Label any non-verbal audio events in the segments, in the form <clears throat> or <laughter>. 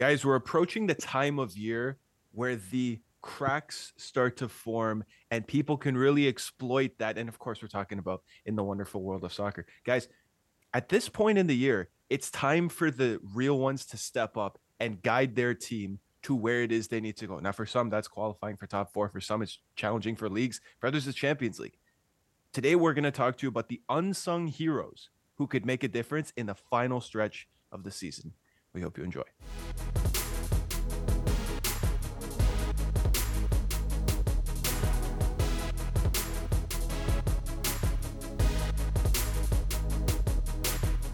Guys, we're approaching the time of year where the cracks start to form and people can really exploit that. And of course, we're talking about in the wonderful world of soccer. Guys, at this point in the year, it's time for the real ones to step up and guide their team to where it is they need to go. Now, for some, that's qualifying for top four. For some, it's challenging for leagues. For others, it's Champions League. Today, we're going to talk to you about the unsung heroes who could make a difference in the final stretch of the season. We hope you enjoy.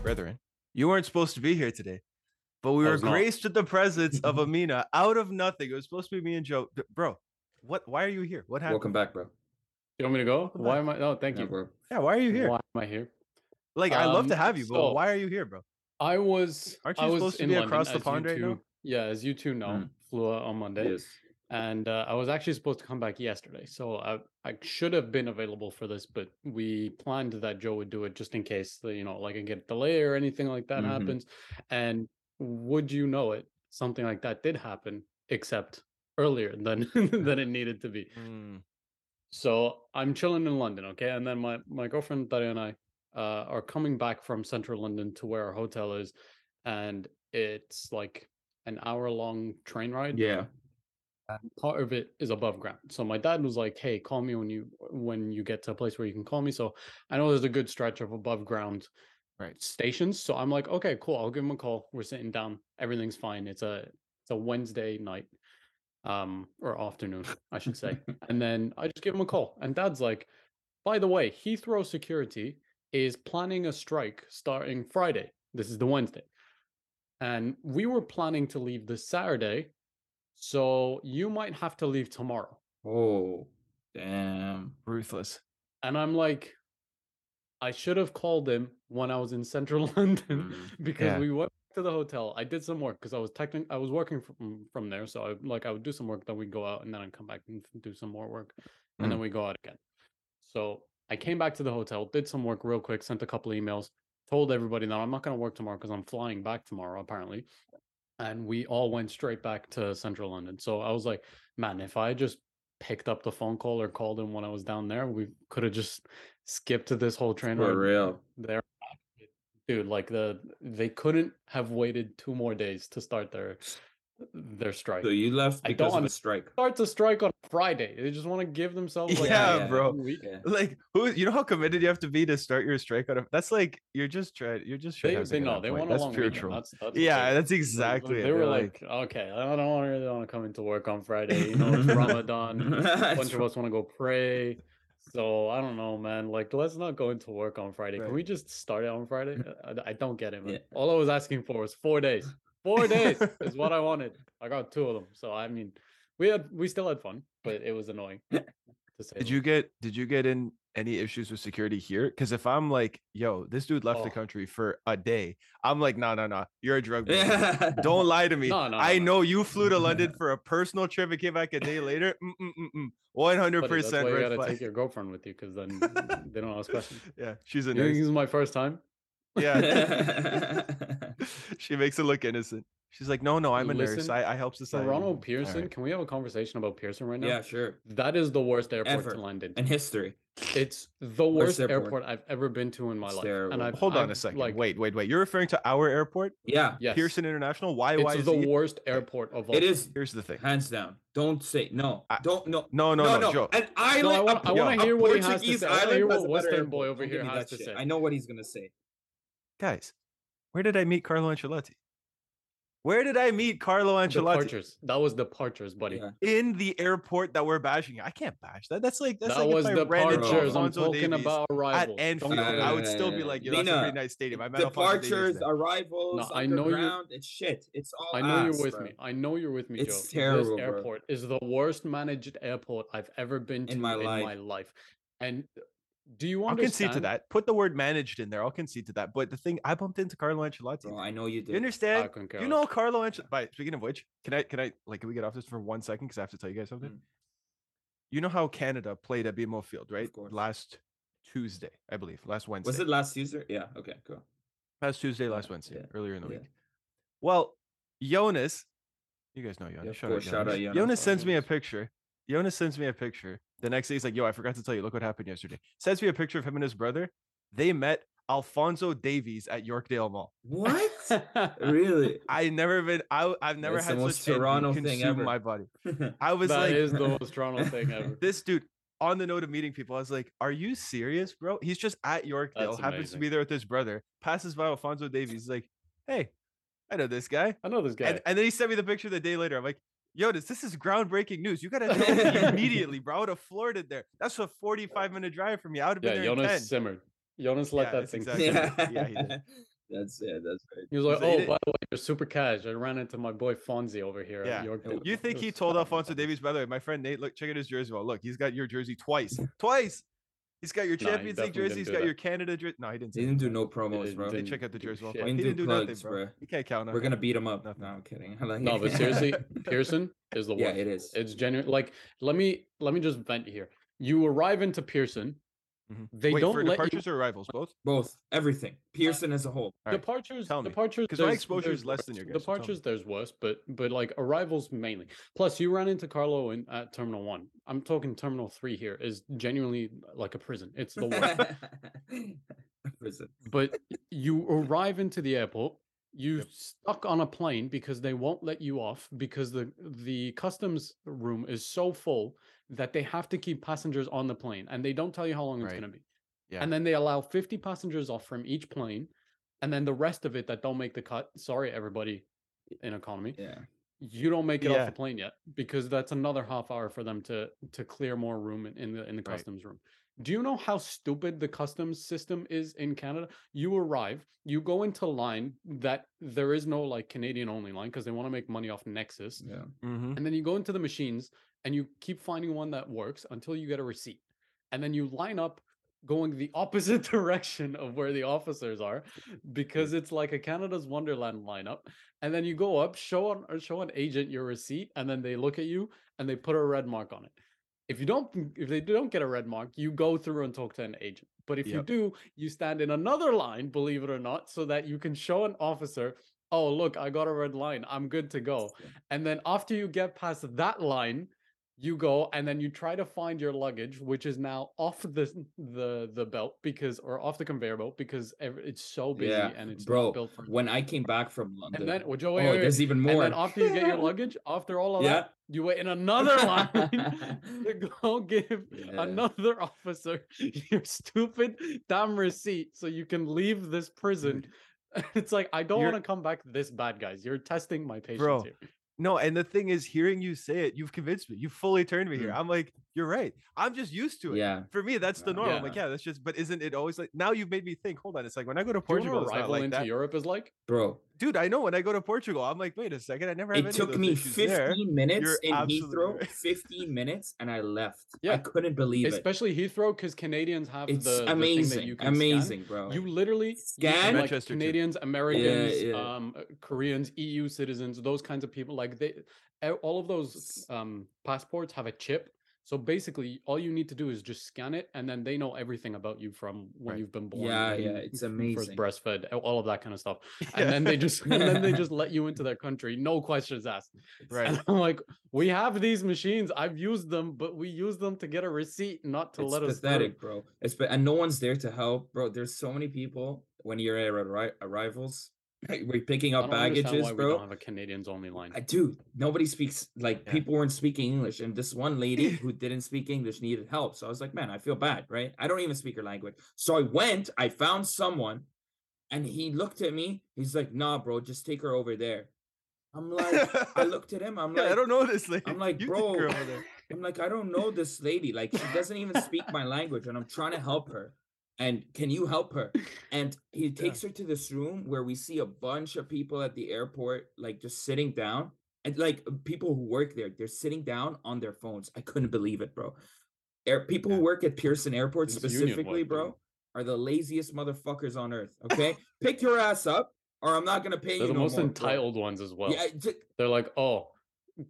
Brethren, you weren't supposed to be here today, but we were was not. graced with the presence of <laughs> Amina out of nothing. It was supposed to be me and Joe. D- Bro, what? Why are you here? What happened? Welcome back, bro. You want me to go? Why am I? Oh, thank Yeah, you. bro. Yeah, why are you here? Why am I here? Like, I love to Um, have you, but so- why are you here, bro? I was. Aren't I you was supposed to be London, across the pond right two- now? Yeah, as you two know, Mm. flew out on Monday, Yes. and uh, I was actually supposed to come back yesterday. So I I should have been available for this, but we planned that Joe would do it just in case the you know like I get a delay or anything like that Mhm. happens. And would you know it, something like that did happen, except earlier than <laughs> than it needed to be. Mm, So I'm chilling in London, okay, and then my my girlfriend Daria and I uh, are coming back from central London to where our hotel is, and it's like an hour long train ride. Yeah. and part of it is above ground. So my dad was like, "Hey, call me when you when you get to a place where you can call me." So I know there's a good stretch of above ground Right. stations. So I'm like, "Okay, cool. I'll give him a call. We're sitting down. Everything's fine. It's a it's a Wednesday night, um, or afternoon, I should say." <laughs> and then I just give him a call, and Dad's like, "By the way, Heathrow Security is planning a strike starting Friday. This is the Wednesday." And we were planning to leave this Saturday, so you might have to leave tomorrow. Oh, damn. ruthless. And I'm like, I should have called him when I was in central <laughs> London Mm. because Yeah. we went to the hotel. I did some work because I was technic I was working from from there. So I like I would do some work, then we'd go out and then I'd come back and do some more work. And then we go out again. So I came back to the hotel, did some work real quick, sent a couple emails, told everybody that I'm not gonna work tomorrow because I'm flying back tomorrow, apparently. And we all went straight back to central London. So I was like, man, if I just picked up the phone call or called him when I was down there, we could have just skipped to this whole train For real. there. Dude, like the they couldn't have waited two more days to start their their strike. So you left I because don't of a strike. Start to strike on Friday. They just want to give themselves like Yeah, a bro. week. Yeah. Like, who? You know how committed you have to be to start your strike on a. That's like you're just trying. You're just They, shithousing they at know they point. want a That's long pure weekend. troll. That's, that's Yeah, okay. that's exactly. They, it. were They're like, okay, I don't want really want to come into work on Friday. You know, it's <laughs> Ramadan. a bunch of us want to go pray. So I don't know, man. Like, let's not go into work on Friday. Right. Can we just start it on Friday? <laughs> I, I don't get it, man. Yeah. All I was asking for was four days. Four days <laughs> is what I wanted. I got two of them. So I mean, we had we still had fun, but it was annoying. <laughs> To say Did you get did you get in any issues with security here? Because if I'm like, yo, this dude left the Oh. country for a day, I'm like, no, no, no, you're a drug dealer. <laughs> Don't lie to me. No, no, I no, no. know you flew to London for a personal trip and came back a day later. Mm, mm, mm, one hundred Buddy, that's why percent you gotta flag. take your girlfriend with you because then they don't ask questions. Yeah, she's a nurse. this is my first time? Yeah, <laughs> she makes it look innocent. She's like, no, no, I'm a nurse. I, I help uh, society. Ronald Pearson. right. Can we have a conversation about Pearson right now? yeah, sure. That is the worst airport Ever. to land in. In history. It's the worst airport? airport I've ever been to in my It's life. terrible. And I've Hold on I've, a second. Like, wait, wait, wait. You're referring to our airport, Yeah. yes, Pearson International. Why? why It's is the he- worst airport of all. It is Here's the thing. hands down. Don't say no. I- Don't no. No, no, no, Joe. An island. No, I want, I a- want to hear what he has to say. I want to hear what Western boy over here has to say. I know what he's gonna say. Guys, where did I meet Carlo Ancelotti? Where did I meet Carlo Ancelotti? Departures. That was departures, buddy. Yeah. In the airport that we're bashing. I can't bash that. That's like that's that like was if I ran into departures. I'm Alfonso talking Davies about at arrivals. Anfield. Don't get I would still be like, yo, that's a pretty nice stadium. I met Alfonso Departures, there. arrivals, No, I know you're- underground. It's shit. It's all. I know ass, you're with bro. me. I know you're with me, It's Joe. terrible, This bro. airport is the worst managed airport I've ever been to In my in life. my life. And do you I'll concede to that. Put the word managed in there. I'll concede to that. But the thing, I bumped into Carlo Ancelotti. Bro, I know you did. you understand? I couldn't care You know Carlo Ancelotti. By speaking of which, can I can I like can we get off this for one second? Because I have to tell you guys something. Mm. You know how Canada played at BMO Field, right? course. Last Tuesday, I believe. Last Wednesday. Was it last Tuesday? Yeah. Okay. Cool. Last Tuesday, last Yeah, Wednesday, yeah, earlier in the yeah. week. Well, Jonas You guys know Jonas. Yeah, shout, course, out shout out Jonas. Jonas. Jonas Shout out sends me a picture. Jonas sends me a picture. The next day he's like, "Yo, I forgot to tell you. Look what happened yesterday." Sends me a picture of him and his brother. They met Alfonso Davies at Yorkdale Mall. What? <laughs> really? I never been. I I've never That's had such Toronto thing ever. my body. <laughs> I was That like, is the most Toronto thing <laughs> ever. this dude. On the note of meeting people, I was like, "Are you serious, bro?" He's just at Yorkdale, That's happens to be there with his brother, passes by Alfonso Davies. He's like, "Hey, I know this guy." I know this guy. And, and then he sent me the picture the day later. I'm like, Jonas, this is groundbreaking news. You gotta tell me <laughs> immediately, bro. I would have floored it there. That's a 45 minute drive from me. I would have been yeah, there in Jonas 10. simmered. Jonas let Yeah, that that's thing. exactly sink. right. Yeah, he did. <laughs> That's it. that's right. He was like, "Oh, by the way, you're super cash. I ran into my boy Fonzie over here Yeah. Oh, at You think he told Alfonso Davies, by the way, my friend Nate, look, check out his jersey. Well, look, he's got your jersey twice. Twice. He's got your Nah, Champions League jersey. He's got that. your Canada jersey. No, he didn't. They say didn't do no He promos, didn't- bro. Hey, didn't check out the jersey. Well, shit. We He didn't didn't do do nothing, plugs, bro. bro. You can't count on We're gonna beat him up. Nothing. No, I'm kidding. <laughs> Like No, but seriously, <laughs> Pearson is the one. yeah, it is. It's genuine. Like, let me let me just vent here. You arrive into Pearson. Mhm. They Wait, don't for let departures or arrivals, both. Both, everything. Pearson as a whole. All right, departures. tell me, Departures. 'cause my exposure is there's less than worse. your guys', so. Departures, there's worse, but but like arrivals mainly. Plus, you ran into Carlo in at Terminal One. I'm talking Terminal Three here is genuinely like a prison. It's the worst. <laughs> Prison. but you arrive into the airport you stuck on a plane because they won't let you off because the the customs room is so full that they have to keep passengers on the plane and they don't tell you how long it's going to be Yeah. and then they allow 50 passengers off from each plane and then the rest of it that don't make the cut sorry everybody in economy Yeah. you don't make it off the plane yet because that's another half hour for them to to clear more room in, in the in the Right. customs room. Do you know how stupid the customs system is in Canada? You arrive, you go into line that there is no like Canadian only line because they want to make money off Nexus. Yeah. Mm-hmm. And then you go into the machines and you keep finding one that works until you get a receipt. And then you line up going the <laughs> opposite direction of where the officers are because it's like a Canada's Wonderland lineup. And then you go up, show an or show an agent your receipt, and then they look at you and they put a red mark on it. If you don't if they don't get a red mark, you go through and talk to an agent. But if you do, you stand in another line, believe it or not, so that you can show an officer, oh look, I got a red line. I'm good to go. And then after you get past that line, you go and then you try to find your luggage, which is now off the the the belt because or off the conveyor belt because it's so busy Yeah, and it's bro. built for. When I came back from London, and then well, Joe, oh, wait, wait, wait. there's even more. And then after you get your <laughs> luggage, after all of Yeah. that, you wait in another <laughs> line <laughs> to go give Yeah. another officer your stupid damn receipt so you can leave this prison. It's like I don't want to come back this bad, guys. You're testing my patience Bro, here. No, and the thing is, hearing you say it, you've convinced me. You fully turned me here. Mm. I'm like, you're right. I'm just used to it. yeah. For me, that's the Yeah. norm. I'm like, Yeah. yeah, that's just. But isn't it always like? Now you've made me think. Hold on, it's like when I go to Do you know Portugal, what it's not arrival like into that. Europe is like? Bro, Dude, I know when I go to Portugal, I'm like, wait a second, I never have it any took of those me 15 there. minutes You're in Heathrow, right. 15 minutes, and I left. Yeah, I couldn't believe it. Especially Heathrow, because Canadians have It's the, the thing that amazing. you can scan. amazing, bro. You literally Scan? can, like Canadians, Americans, yeah. um, uh, Koreans, EU citizens, those kinds of people. Like they, all of those um passports have a chip. So basically, all you need to do is just scan it, and then they know everything about you from when Right. you've been born. Yeah, yeah, it's First amazing. breastfed, all of that kind of stuff, Yeah. <laughs> and then they just and then they just let you into their country, no questions asked. <laughs> Right. And <laughs> I'm like, we have these machines. I've used them, but we use them to get a receipt, not to it's let us pathetic, bro. It's but and no one's there to help, bro. There's so many people when you're at arri- arrivals, we're picking up baggages, why we bro. don't have a Canadians only line. I do. Nobody speaks like Yeah. people weren't speaking English, and this one lady <laughs> who didn't speak English needed help. So I was like, man, I feel bad, right? I don't even speak her language. So I went, I found someone, and he looked at me. He's like, nah, bro, just take her over there. I'm like, I <laughs> looked at him. I'm Yeah, like, I don't know this lady. I'm like, You bro. I'm like, I don't know this lady. Like, she doesn't even speak my language, and I'm trying to help her. And can you help her? <laughs> And he takes her to this room where we see a bunch of people at the airport, like just sitting down. And like people who work there, they're sitting down on their phones. I couldn't believe it, bro. Air people who work at Pearson Airport It's specifically, work, bro, are the laziest motherfuckers on earth. Okay, pick your ass up, or I'm not gonna pay They're you. the no most more, bro. entitled ones as well. Yeah, j- They're like, oh,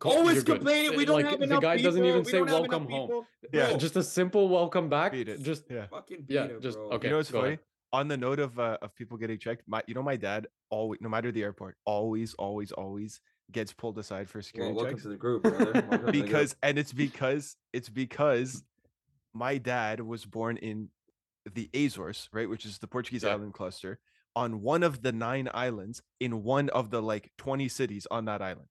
always you're good." complaining. We don't like, have the enough guy doesn't people, even we say don't have enough welcome home. people." Yeah. Bro, Just a simple welcome back. Beat it. Just Yeah. fucking yeah, beta, just bro. okay. You know what's funny? ahead. On the note of uh, of people getting checked, my you know my dad always, no matter the airport, always, always, always gets pulled aside for Well, security welcome checks to the group, brother. <laughs> Welcome group. because and it's because it's because my dad was born in the Azores, right, which is the Portuguese Yeah. island cluster, on one of the nine islands in one of the like 20 cities on that island.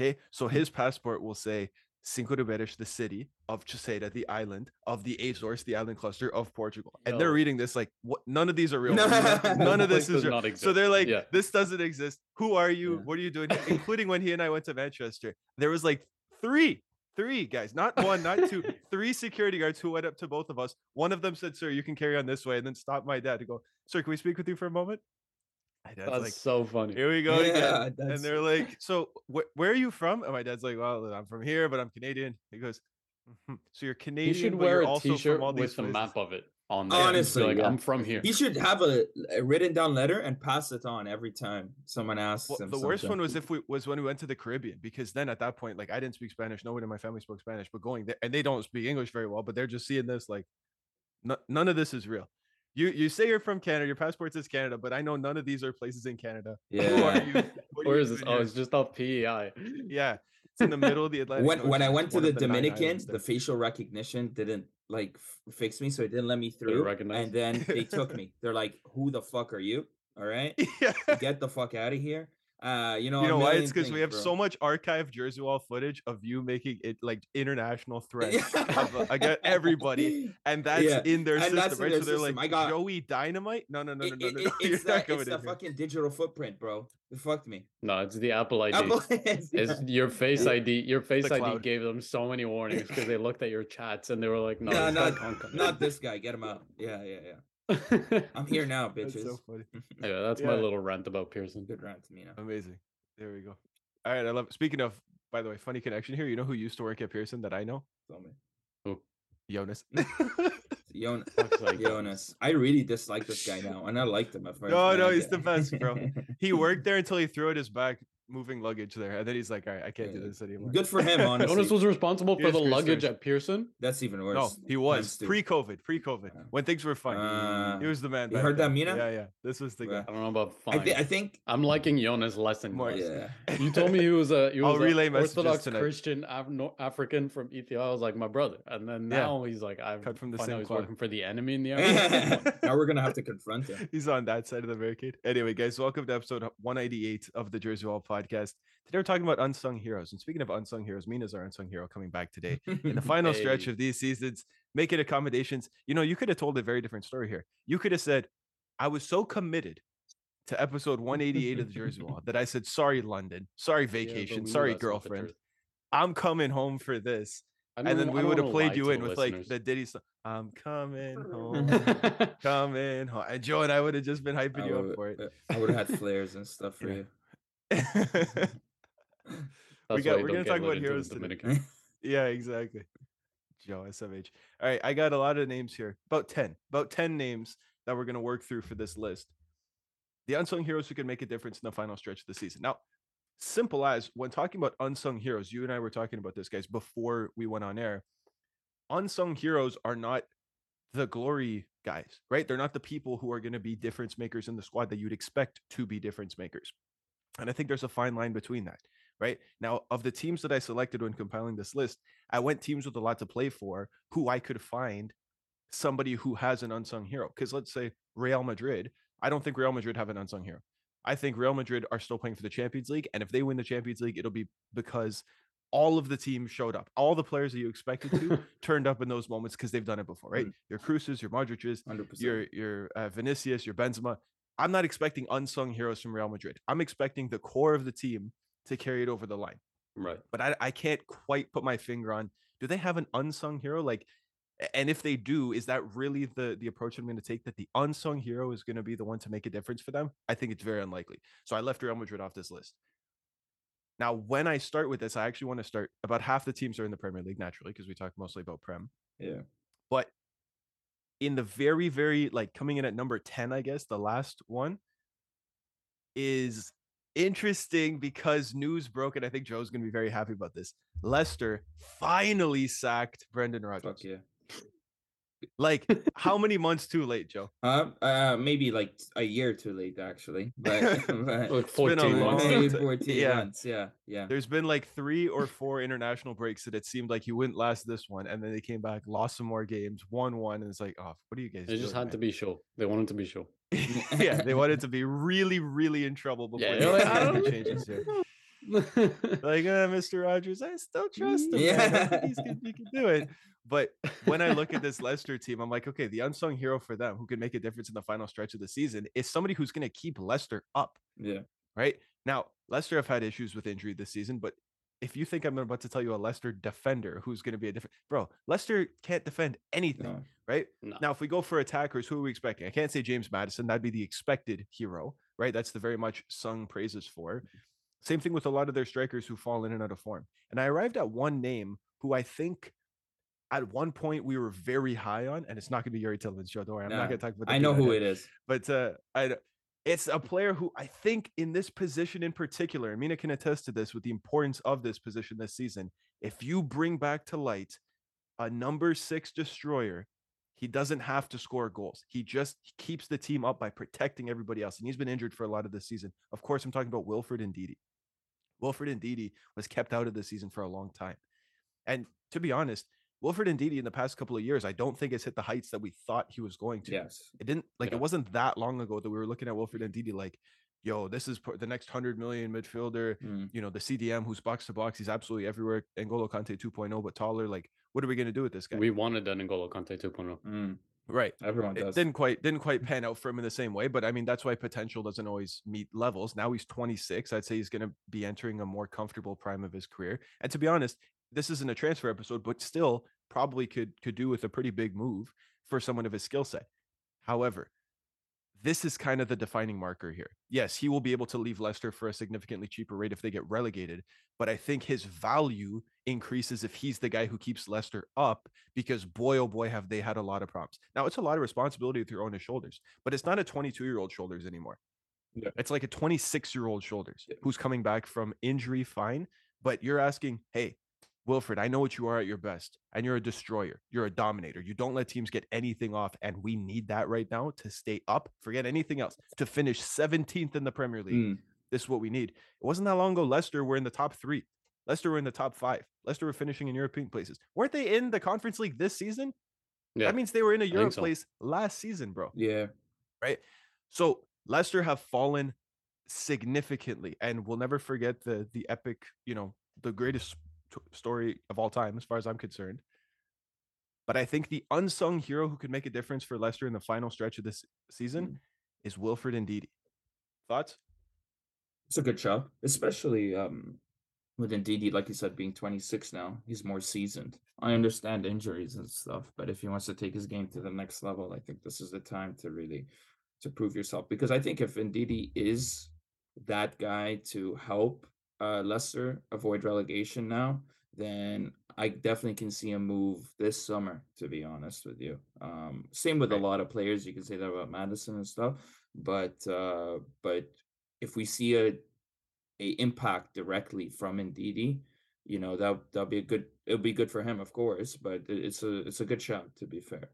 Okay, so Hmm. his passport will say Cinco de Beres, the city of Chuseta, the island of the Azores, the island cluster of Portugal. And they're reading this like, what? None of these are <laughs> real. <laughs> None, of this is real. So they're like, Yeah. this doesn't exist. Who are you? Yeah. What are you doing? here?" <laughs> Including when he and I went to Manchester, there was like three, three guys, not one, not two, three security guards who went up to both of us. One of them said, "Sir, you can carry on this way," and then stopped my dad to go, "Sir, can we speak with you for a moment?" My dad's That's like, so funny. here we go Yeah, again. And they're like, so wh- where are you from? And my dad's like, well, I'm from here, but I'm Canadian. He goes, "Mhm. so you're He Canadian, should but wear you're a also T-shirt from all these with a map of it on there. Honestly, like yeah. I'm from here. He should have a, a written down letter and pass it on every time someone asks Well, him. the worst one was if we was when we went to the Caribbean because then at that point, like I didn't speak Spanish, no one in my family spoke Spanish, but going there and they don't speak English very well, but they're just seeing this like no, none of this is real. You you say you're from Canada, your passport says Canada, but I know none of these are places in Canada. Who are Yeah. you? What <laughs> are you is this? Oh, doing Oh, it's just off PEI. yeah, it's in the middle of the Atlantic. when when I went to one the of nine Dominican, the facial recognition didn't like f- fix me, so it didn't let me through. And then they took <laughs> me. They're like, "Who the fuck are you? All right, <laughs> yeah. get the fuck out of here." Uh, you know, You know why? It's because we have bro. so much archived Jersey Wall footage of you making it like international threats Yeah. <laughs> of, uh, against everybody, and that's Yeah, in their and system, that's right? their so they're system. like I got- Joey Dynamite. No, no, no, no, It- no, it- no, <laughs> it- no. You're it's not the, going it's the here. fucking digital footprint, bro. It fucked me. No, it's the Apple ID. Apple- <laughs> It's yeah. your face ID. Your face ID cloud. gave them so many warnings because they looked at your chats and they were like, "No, No, not, can't come not in." this guy. Get him out. Yeah, yeah, yeah. Yeah, <laughs> I'm here now, That's bitches. so funny. <laughs> that's my little rant about Pearson. Good rant to me now. Amazing. There we go. All right, I love. Speaking of, by the way, funny connection here. You know who used to work at Pearson that I know? Tell me. Jonas. Yon- like <laughs> Jonas. I really dislike this guy now, and I liked him at first. No, no, he's the best, bro. he worked there until he threw it his back moving luggage there, and then he's like, "All right, I can't do this anymore." Good for him, honestly. <laughs> Jonas was responsible for is the luggage strange. at Pearson. That's even worse. No, he was pre-COVID, pre-COVID, Yeah. when things were fine. Uh, he was the man. you back heard that, then. Mina? Yeah, yeah. This was the Yeah. guy. I don't know about I, fine. I think. I'm liking Jonas less and More- Yeah. You told me he was a <laughs> he I'll was a relay messages Orthodox tonight. Christian Af- no- African from Ethiopia. I was like my brother, and then Yeah. now he's like I've Cut from the find out same he's cloth. working for the enemy in the <laughs> army. now we're gonna have to confront him. He's on that side of the barricade. Anyway, guys, welcome to episode 188 of the Jersey Wall podcast. Today we're talking about unsung heroes. And speaking of unsung heroes, Mina's our unsung hero coming back today. In the <laughs> final stretch of these seasons, making accommodations. You know, you could have told a very different story here. You could have said, I was so committed to episode 188 of the Jersey Wall <laughs> that I said, sorry, London. Sorry, vacation. know sorry, that's not the girlfriend. I'm coming home for this. I And then we would have played you in with like the Diddy song. I'm coming home. <laughs> coming home. And Joe and I would have just been hyping you up for it. Uh, I would have had flares and stuff for Yeah. you. <laughs> That's got- we're gonna talk about let into the heroes today. <laughs> Yeah, exactly. Joe SMH. All right, I got a lot of names here. About 10. About 10 names that we're gonna work through for this list. The unsung heroes who can make a difference in the final stretch of the season. Now, simple as when talking about unsung heroes, you and I were talking about this, guys, before we went on air. Unsung heroes are not the glory guys, right? They're not the people who are going to be difference makers in the squad that you'd expect to be difference makers. And I think there's a fine line between that, right? Now, of the teams that I selected when compiling this list, I went teams with a lot to play for who I could find somebody who has an unsung hero. Because let's say Real Madrid, I don't think Real Madrid have an unsung hero. I think Real Madrid are still playing for the Champions League. And if they win the Champions League, it'll be because all of the teams showed up. All the players that you expected to <laughs> turned up in those moments because they've done it before, right? Mm. Your Kroos's, your Modric's, 100%. your your uh, Vinicius, your Benzema. I'm not expecting unsung heroes from Real Madrid. I'm expecting the core of the team to carry it over the line. right. But I, I can't quite put my finger on. Do they have an unsung hero? Like, and if they do, is that really the the approach I'm going to take? That the unsung hero is going to be the one to make a difference for them? I think it's very unlikely. So I left Real Madrid off this list. Now, when I start with this, I actually want to start. About half the teams are in the Premier League naturally because we talk mostly about Prem yeah. but in the very very like coming in at number 10 i guess the last one is interesting because news broke and i think joe's going to be very happy about this Leicester finally sacked brendan rodgers Fuck yeah. Like, how <laughs> many months too late, Joe? Uh, uh, maybe like a year too late, actually. But, <laughs> <laughs> but Like 14 long months. maybe 14 yeah. months. Yeah, yeah. There's been like three or four international breaks that it seemed like he wouldn't last this one, and then they came back, lost some more games, won one, and it's like, oh, what are you guys? They just doing, had to be sure. They wanted to be sure. yeah, they wanted to be really, really in trouble before Yeah, they they're like, I any don't changes here. <laughs> Like, uh, Mr. Rogers, I still trust him. think he's can, he can do it. But when I look at <laughs> this Leicester team, I'm like, okay, the unsung hero for them who can make a difference in the final stretch of the season is somebody who's going to keep Leicester up. yeah. right? Now, Leicester have had issues with injury this season, but if you think I'm about to tell you a Leicester defender who's going to be a different bro, Leicester can't defend anything, No. right? No. Now, if we go for attackers, who are we expecting? I can't say James Maddison. That'd be the expected hero, right? That's the very much sung praises for. Same thing with a lot of their strikers who fall in and out of form. And I arrived at one name who I think at one point we were very high on, and it's not going to be Youri Tielemans show. Don't worry, I'm Nah, not going to talk about. That. I know who it is. but uh, I, it's a player who I think in this position in particular, Mina can attest to this with the importance of this position this season. If you bring back to light a number six destroyer, he doesn't have to score goals. He just keeps the team up by protecting everybody else. And he's been injured for a lot of this season. Of course, I'm talking about Wilfred Ndidi. Wilfred Ndidi was kept out of the season for a long time. And to be honest, Wilfred Ndidi in the past couple of years, I don't think has hit the heights that we thought he was going to. Yes. It didn't like Yeah. it wasn't that long ago that we were looking at Wilfred Ndidi like, yo, this is the next hundred million midfielder. Mm. You know, the CDM who's box to box. He's absolutely everywhere. N'Golo Kante 2.0, but taller. Like, what are we gonna do with this guy? We wanted an N'Golo Kante 2.0. Mm. Right. Everyone It does. didn't quite didn't quite pan out for him in the same way, but I mean that's why potential doesn't always meet levels. Now he's 26. I'd say he's going to be entering a more comfortable prime of his career. And to be honest, this isn't a transfer episode, but still probably could could do with a pretty big move for someone of his skill set. However, this is kind of the defining marker here. Yes, he will be able to leave Leicester for a significantly cheaper rate if they get relegated, but I think his value increases if he's the guy who keeps Leicester up because boy oh boy have they had a lot of problems. Now it's a lot of responsibility to your own his shoulders, but it's not a 22 year old shoulders anymore. Yeah. It's like a 26 year old shoulders Yeah. who's coming back from injury fine, but you're asking, "Hey, Wilfred, I know what you are at your best, and you're a destroyer. You're a dominator. You don't let teams get anything off, and we need that right now to stay up. Forget anything else. To finish 17th in the Premier League. Mm. This is what we need. It wasn't that long ago. Leicester were in the top three. Leicester were in the top five. Leicester were finishing in European places. Weren't they in the Conference League this season? Yeah. That means they were in a Europe so. place last season, bro. Yeah. Right. So Leicester have fallen significantly, and we'll never forget the the epic, you know, the greatest t- story of all time, as far as I'm concerned. But I think the unsung hero who could make a difference for Leicester in the final stretch of this season Mm. is Wilfred Ndidi. Thoughts? It's a good show, especially um with Ndidi, like you said, being 26 now. He's more seasoned. I understand injuries and stuff, but if he wants to take his game to the next level, I think this is the time to really to prove yourself. Because I think if Ndidi is that guy to help uh Leicester avoid relegation now, then I definitely can see a move this summer, to be honest with you. Um, same with Right. a lot of players. You can say that about Maddison and stuff, but uh, but if we see a a impact directly from Ndidi, you know that that'll be a good. It'll be good for him, of course, but it's a it's a good shot. To be fair,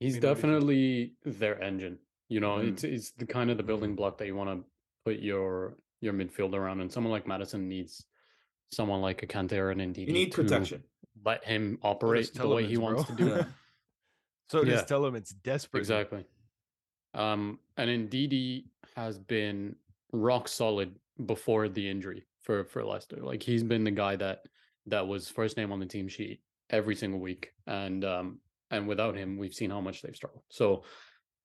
He's Mina, what do you think? definitely their engine. You know, Mhm. it's it's the kind of the building block that you want to put your your midfield around, and someone like Maddison needs someone like a Kante and Indeed. You need to protection. let him operate the way he Tielemans, wants to do it. Yeah. <laughs> So does Yeah. Tielemans desperate. Exactly. Um, and Ndidi has been rock solid before the injury for for Leicester. Like he's been the guy that that was first name on the team sheet every single week, and um, and without him, we've seen how much they've struggled. So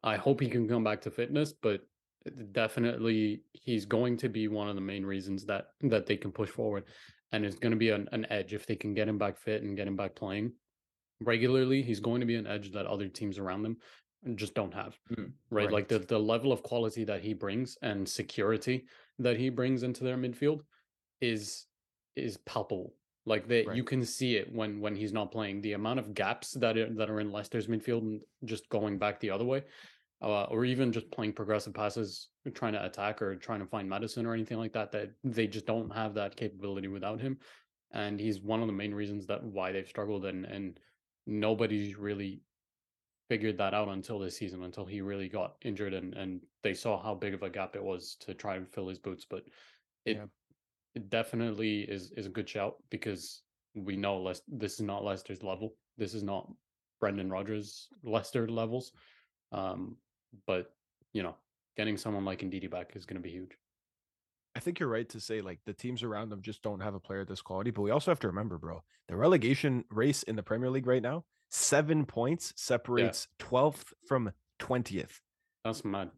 I hope he can come back to fitness, but definitely he's going to be one of the main reasons that that they can push forward, and it's going to be an, an edge if they can get him back fit and get him back playing regularly. He's going to be an edge that other teams around them just don't have Mm, right? Like the, the level of quality that he brings and security that he brings into their midfield is is palpable. Like they, you can see it when when he's not playing. The amount of gaps that are, that are in Leicester's midfield and just going back the other way, uh, or even just playing progressive passes, trying to attack or trying to find Maddison or anything like that. That they just don't have that capability without him, and he's one of the main reasons that why they've struggled and and nobody's really figured that out until this season, until he really got injured and and they saw how big of a gap it was to try and fill his boots. But it Yeah. it definitely is is a good shout because we know Les- this is not Leicester's level. This is not Brendan Rodgers Leicester levels. Um, but you know, getting someone like Ndidi back is going to be huge. I think you're right to say like the teams around them just don't have a player of this quality. But we also have to remember, bro, the relegation race in the Premier League right now, seven points separates 12th from 20th. That's mad.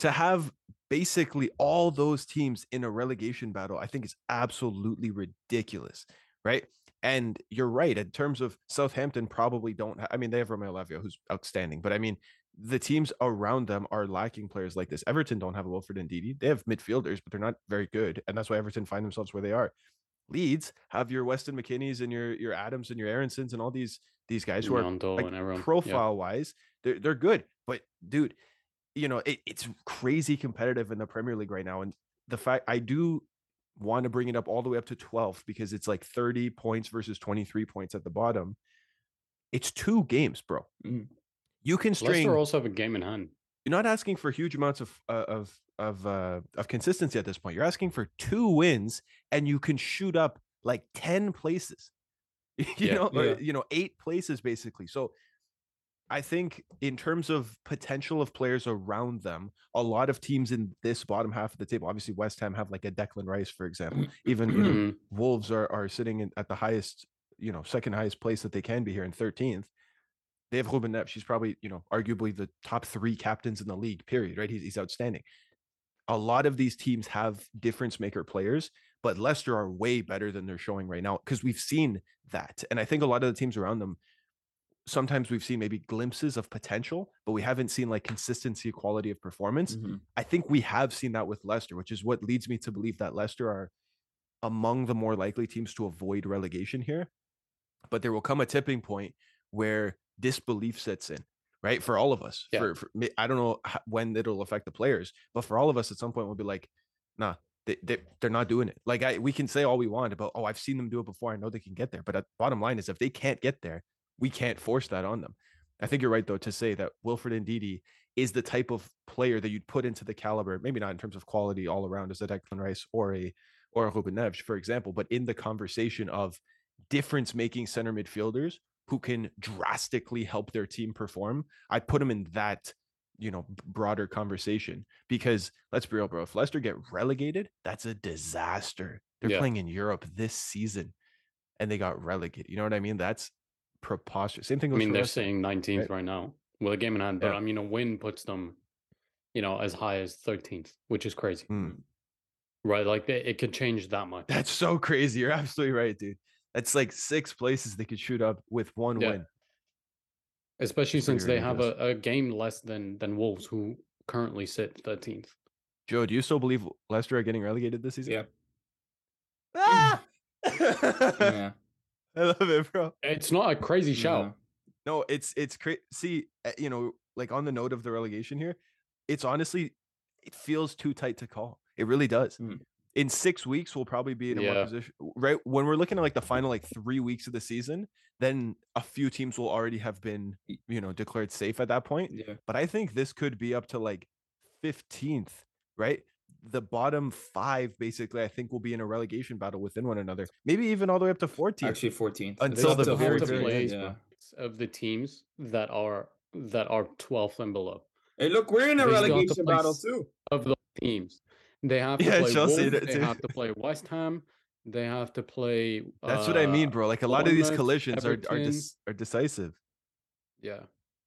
To have basically all those teams in a relegation battle, I think is absolutely ridiculous, right? And you're right in terms of Southampton probably don't. Ha- I mean, they have Romeo Lavia, who's outstanding, but I mean, the teams around them are lacking players like this. Everton don't have a Wilfred Ndidi. They have midfielders, but they're not very good, and that's why Everton find themselves where they are. Leeds have your Weston McKennie's and your your Adams and your Aaronsons and all these these guys who are like everyone. yeah. profile wise, they're they're good. But dude, you know, it, it's crazy competitive in the Premier League right now. And the fact I do want to bring it up all the way up to 12th because it's like 30 points versus 23 points at the bottom. It's two games, bro. Mhm. You can string Leicester also have a game in hand. you're not asking for huge amounts of uh, of of uh, of consistency at this point. You're asking for two wins, and you can shoot up like ten places. <laughs> you Yeah. know, or, you know, eight places basically. So, I think in terms of potential of players around them, a lot of teams in this bottom half of the table. Obviously, West Ham have like a Declan Rice, for example. Even you know, Mhm. Wolves are are sitting in, at the highest, you know, second highest place that they can be here in 13th. They have Ruben Neves. She's probably, you know, arguably the top three captains in the league, period, right? He's, he's outstanding. A lot of these teams have difference maker players, but Leicester are way better than they're showing right now because we've seen that. And I think a lot of the teams around them, sometimes we've seen maybe glimpses of potential, but we haven't seen like consistency, quality of performance. Mhm. I think we have seen that with Leicester, which is what leads me to believe that Leicester are among the more likely teams to avoid relegation here. But there will come a tipping point where disbelief sets in, right? For all of us. Yeah. For, for me, I don't know when it'll affect the players, but for all of us, at some point, we'll be like, nah, they, they, they're not doing it. Like, I, we can say all we want about, oh, I've seen them do it before. I know they can get there. But at bottom line is, if they can't get there, we can't force that on them. I think you're right, though, to say that Wilfred Ndidi is the type of player that you'd put into the caliber, maybe not in terms of quality all around as a Declan Rice or a or a Ruben Neves, for example, but in the conversation of difference making center midfielders who can drastically help their team perform, I'd put him in that, you know, broader conversation. Because let's be real, bro, if Leicester get relegated, that's a disaster. They're Yeah. playing in Europe this season and they got relegated. You know what I mean? That's preposterous. Same thing I mean, they're Ham. saying 19th right? right now with a game in hand, but Yeah. I mean, a win puts them, you know, as high as 13th, which is crazy, Mm. right? Like it, it could change that much. That's so crazy. You're absolutely right, dude. That's like six places they could shoot up with one Yeah. win. Especially It's since they have a, a game less than than Wolves, who currently sit 13th. Joe, do you still believe Leicester are getting relegated this season? Yeah. Ah! <laughs> Yeah. I love it, bro. It's not a crazy shout. Yeah. No, it's it's crazy. See, uh, you know, like on the note of the relegation here, it's honestly, it feels too tight to call. It really does. Mm. In six weeks, we'll probably be in a more Yeah. position. Right when we're looking at like the final like three weeks of the season, then a few teams will already have been, you know, declared safe at that point. Yeah. But I think this could be up to like 15th, right? The bottom five, basically, I think will be in a relegation battle within one another. Maybe even all the way up to 14th. Actually, 14th. Until the still Still very, very 14th, play end, yeah. of the teams that are that are 12th and below Hey, look, we're in a They still have to relegation battle too. of the teams. They have to Yeah, play Chelsea Wolves, they have to play West Ham. They have to play. <laughs> That's what I mean, uh, bro. Like a lot of these collisions are are, Everton. dis- are decisive. Yeah,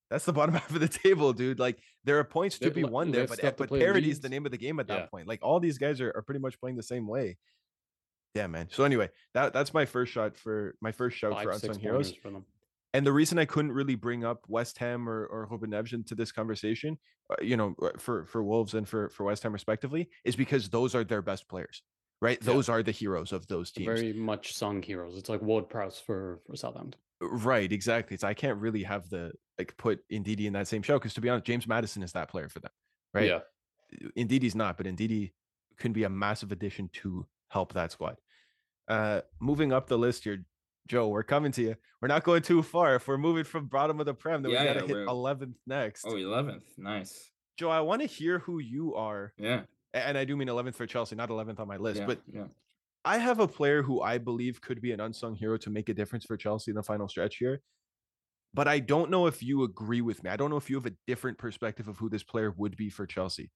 That's the bottom <laughs> half of the table, dude. Like there are points to be won there, but but parity is the name of the game at that Yeah. point. Like all these guys are, are pretty much playing the same way. Yeah, man. So anyway, that that's my first shot for my first shout five for unsung heroes. Pointers for them. And the reason I couldn't really bring up West Ham or or Ruben Neves into this conversation, uh, you know, uh, for for Wolves and for for West Ham respectively, is because those are their best players, right? Yeah. Those are the heroes of those teams. Very much sung heroes. It's like Ward Prowse for for Southampton. Right, exactly. So I can't really have the like put Ndidi in that same show because to be honest, James Maddison is that player for them, right? Yeah, Ndidi's not, but Ndidi can be a massive addition to help that squad. Uh, moving up the list here, Joe, we're coming to you. We're not going too far. If we're moving from bottom of the prem, then Yeah, we gotta yeah, hit 11th next. Oh, 11th. Nice. Joe, I want to hear who you are, Yeah. and I do mean 11th for Chelsea, not 11th on my list. yeah, But yeah. I have a player who I believe could be an unsung hero to make a difference for Chelsea in the final stretch here. But I don't know if you agree with me. I don't know if you have a different perspective of who this player would be for Chelsea.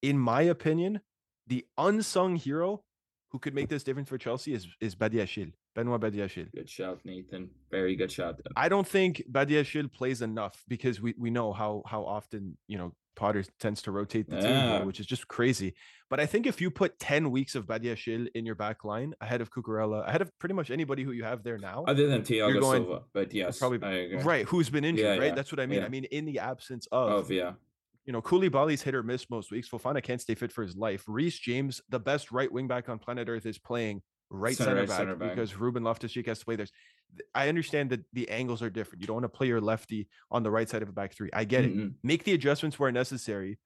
In my opinion, the unsung hero who could make this difference for Chelsea is is Badiashile, Benoit Badiashile. Good shout, Nathan. Very good shout. Though. I don't think Badiashile plays enough because we, we know how how often you know Potter tends to rotate the team, Yeah. here, which is just crazy. But I think if you put ten weeks of Badiashile in your back line ahead of Cucurella, ahead of pretty much anybody who you have there now, Other than Thiago going- Silva, but yes, probably right, who's been injured, Yeah, right? yeah, That's what I mean. I mean, in the absence of, Of yeah, you know, Koulibaly's hit or miss most weeks. Fofana can't stay fit for his life. Reece James, the best right wing back on planet Earth, is playing right Center center, back center back. because Ruben Loftus-Cheek has to play there. I understand that the angles are different. You don't want to play your lefty on the right side of a back three. I get it. Mm-mm. Make the adjustments where necessary.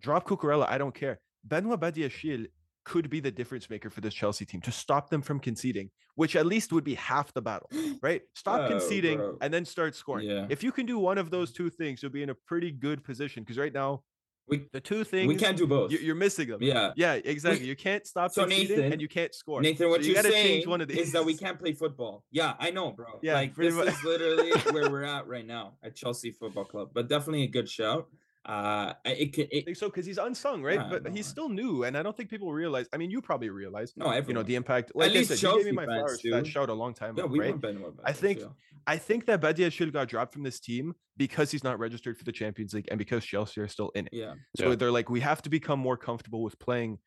Drop Cucurella. I don't care. Benoit Badiashile could be the difference maker for this Chelsea team to stop them from conceding, which at least would be half the battle, <gasps> right? Stop Oh, conceding bro. and then start scoring. Yeah. If you can do one of those mm. two things, you'll be in a pretty good position because right now We the two things we can't do both. you- you're missing them. yeah. Yeah, exactly. You can't stop So, Nathan- and you can't score. Nathan, what So you you're gotta saying change one of is that we <laughs> can't play football. Yeah, I know, bro. Yeah, like this much. is literally <laughs> where we're at right now at Chelsea Football Club. But definitely a good shout. Uh, it can. I It, think so because he's unsung, right? Yeah, but no, he's still new, and I don't think people realize. I mean, you probably realize, no, you know, the impact. Like I least said, you gave me my flowers for that shout a long time yeah, ago, we right? Benoit I think- I think that Badia should have got dropped from this team because he's not registered for the Champions League and because Chelsea are still in it. Yeah, So they're like, we have to become more comfortable with playing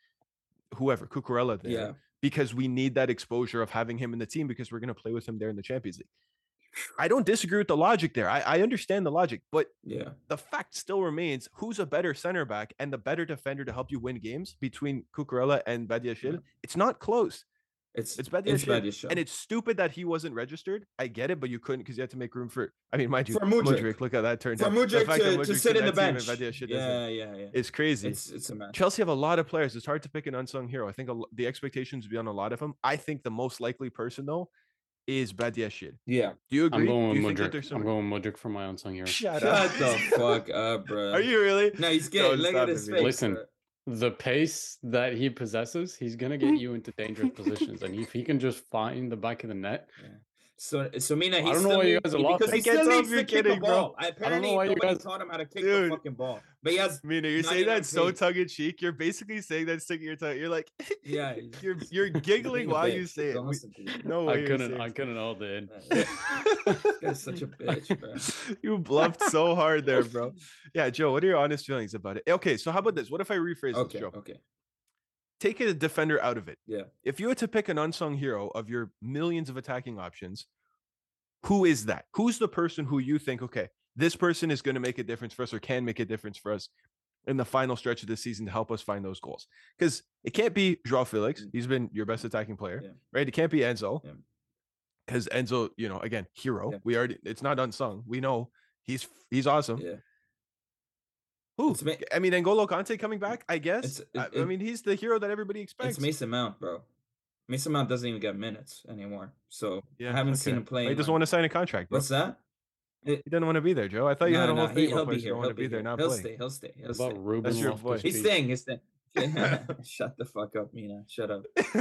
whoever, Cucurella there, yeah. because we need that exposure of having him in the team because we're going to play with him there in the Champions League. I don't disagree with the logic there. I, I understand the logic, but Yeah, the fact still remains who's a better center back and the better defender to help you win games between Cucurella and Badiashile? Yeah. It's not close. it's It's it's. Badiashile. And it's stupid that he wasn't registered. I get it, but you couldn't because you had to make room for. I mean, mind you, For Mudryk. Look at that turned for out. Mudryk fact that to, to sit in the bench. Yeah, yeah, yeah. is crazy. It's it's a match. Chelsea have a lot of players. It's hard to pick an unsung hero. I think a, the expectations would be on a lot of them. I think the most likely person though is Badiashile. Yeah. Do you agree? I'm going with think Mudryk. I'm going with Mudryk for my unsung hero. Shut, Shut the <laughs> fuck up, bro. Are you really? No, he's Don't good. Look stop at his face. man. Listen, bro. The pace that he possesses, he's gonna get <laughs> you into dangerous positions, and if he can just find the back of the net, So, so Mina, I don't know still why you needs- guys are because laughing. he can't still tell needs if you're to kick kidding, the bro. ball. Apparently, why you guys- taught him how to kick Dude. the fucking ball. But he has, Mina, you're saying that so tongue in cheek. You're basically saying that sticking your tongue. You're like, <laughs> yeah, you're you're giggling while you say it. We- listen to me. no way. I couldn't. I couldn't hold it. in. <laughs> This guy's such a bitch, bro. <laughs> you bluffed so hard there, bro. Yeah, Joe, what are your honest feelings about it? Okay, so how about this? What if I rephrase Okay, this, Joe? okay. Take a defender out of it. Yeah. If you had to pick an unsung hero of your millions of attacking options, who is that? Who's the person who you think, okay, this person is going to make a difference for us or can make a difference for us in the final stretch of the season to help us find those goals? Because it can't be Joao Felix. Mm. He's been your best attacking player, Yeah. right? It can't be Enzo. Yeah. Because Enzo, you know, again, hero. Yeah. We already it's not unsung. We know he's he's awesome. Yeah. Who? It's Ma- I mean, N'Golo Kante coming back, I guess. It's- I, it- I mean, he's the hero that everybody expects. It's Mason Mount, bro. Mason Mount doesn't even get minutes anymore. So Yeah, I haven't seen okay. him play. He in, doesn't want to sign a contract, bro. What's that? He doesn't want to be there, Joe. I thought you had a No, whole no, thing. he, about will be here. don't He'll want to be be there, here. not He'll play. stay. He'll stay. He'll What stay. about Ruben your boy. Loftus-Cheek? He's staying. He's staying. <laughs> Shut the fuck up, Mina. Shut up. Shut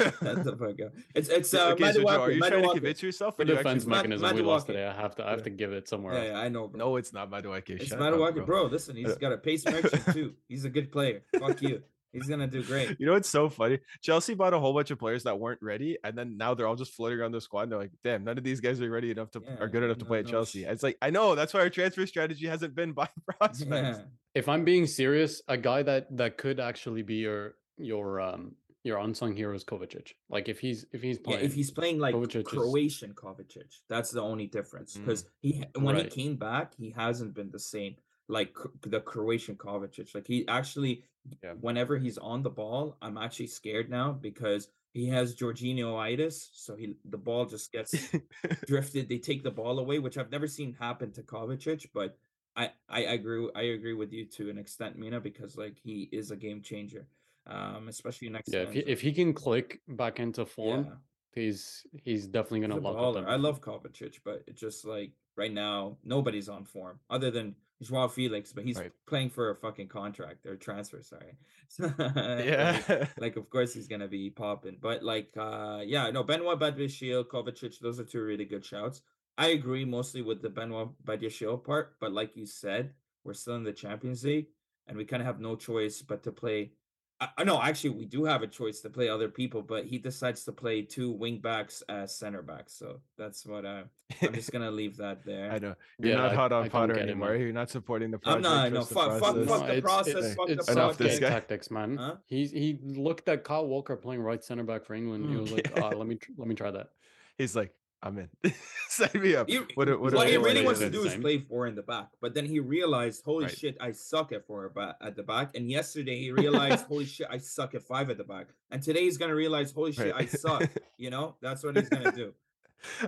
the <laughs> fuck up. It's it's uh, okay, so Joe, are Madueke, you trying to Madueke. convince yourself? For or do you actually defense believe- Mad- mechanism, we lost today. I have to. I have to give it somewhere Yeah, yeah, I know, bro. No, it's not Madueke. it's Shut up, Madueke, bro. bro. Listen, he's got a pace <laughs> merchant too. He's a good player. Fuck you. He's gonna do great. You know what's so funny? Chelsea bought a whole bunch of players that weren't ready, and then now they're all just floating around the squad. And they're like, "Damn, none of these guys are ready enough to Yeah, are good enough to no- play at Chelsea." sh- It's like I know that's why our transfer strategy hasn't been <laughs> by <laughs> prospects. Yeah. If I'm being serious, a guy that that could actually be your your um your unsung hero is Kovacic. Like if he's if he's Yeah, playing, if he's playing like Kovacic is- Croatian Kovacic, that's the only difference. Mm. Because he when he came back, he hasn't been the same. Like the Croatian Kovacic, like he actually, Yeah. whenever he's on the ball, I'm actually scared now because he has Jorginho-itis, so he the ball just gets <laughs> drifted. They take the ball away, which I've never seen happen to Kovacic, but I I agree I agree with you to an extent, Mina, because like he is a game changer, um, especially next. yeah, if he, if he can click back into form, Yeah. He's he's definitely gonna a lock up baller. them. I love Kovacic, but it's just like right now nobody's on form other than Joao Felix, but he's Right. playing for a fucking contract or transfer. Sorry. <laughs> like, Yeah. like of course he's gonna be popping, but like uh yeah, no Benoit Badiashile, Kovacic, those are two really good shouts. I agree mostly with the Benoit Badiashile part, but like you said, we're still in the Champions League and we kind of have no choice but to play. I, I know actually we do have a choice to play other people, but he decides to play two wing backs as center backs. So that's what I, I'm just gonna leave that <laughs> there. I know you're Yeah, not I- hot on don't Potter get anymore. man. You're not supporting the I'm project. not, no, trust the fuck- fuck- process. fuck the it's- process, It's, fuck the Enough Southgate this guy. tactics, man. Huh? He's he looked at Kyle Walker playing right center back for England. He Mm. was <laughs> like, Yeah. "Ah, let me tr- let me try that." He's like, I'm in. <laughs> Sign me up. He, What what what he really wants to do is play four in the back, but then he realized, holy Right. shit, I suck at four at the back. And yesterday he realized, holy shit, I suck at five at the back. And today he's gonna realize, holy shit, I suck. <laughs> You know, that's what he's gonna do.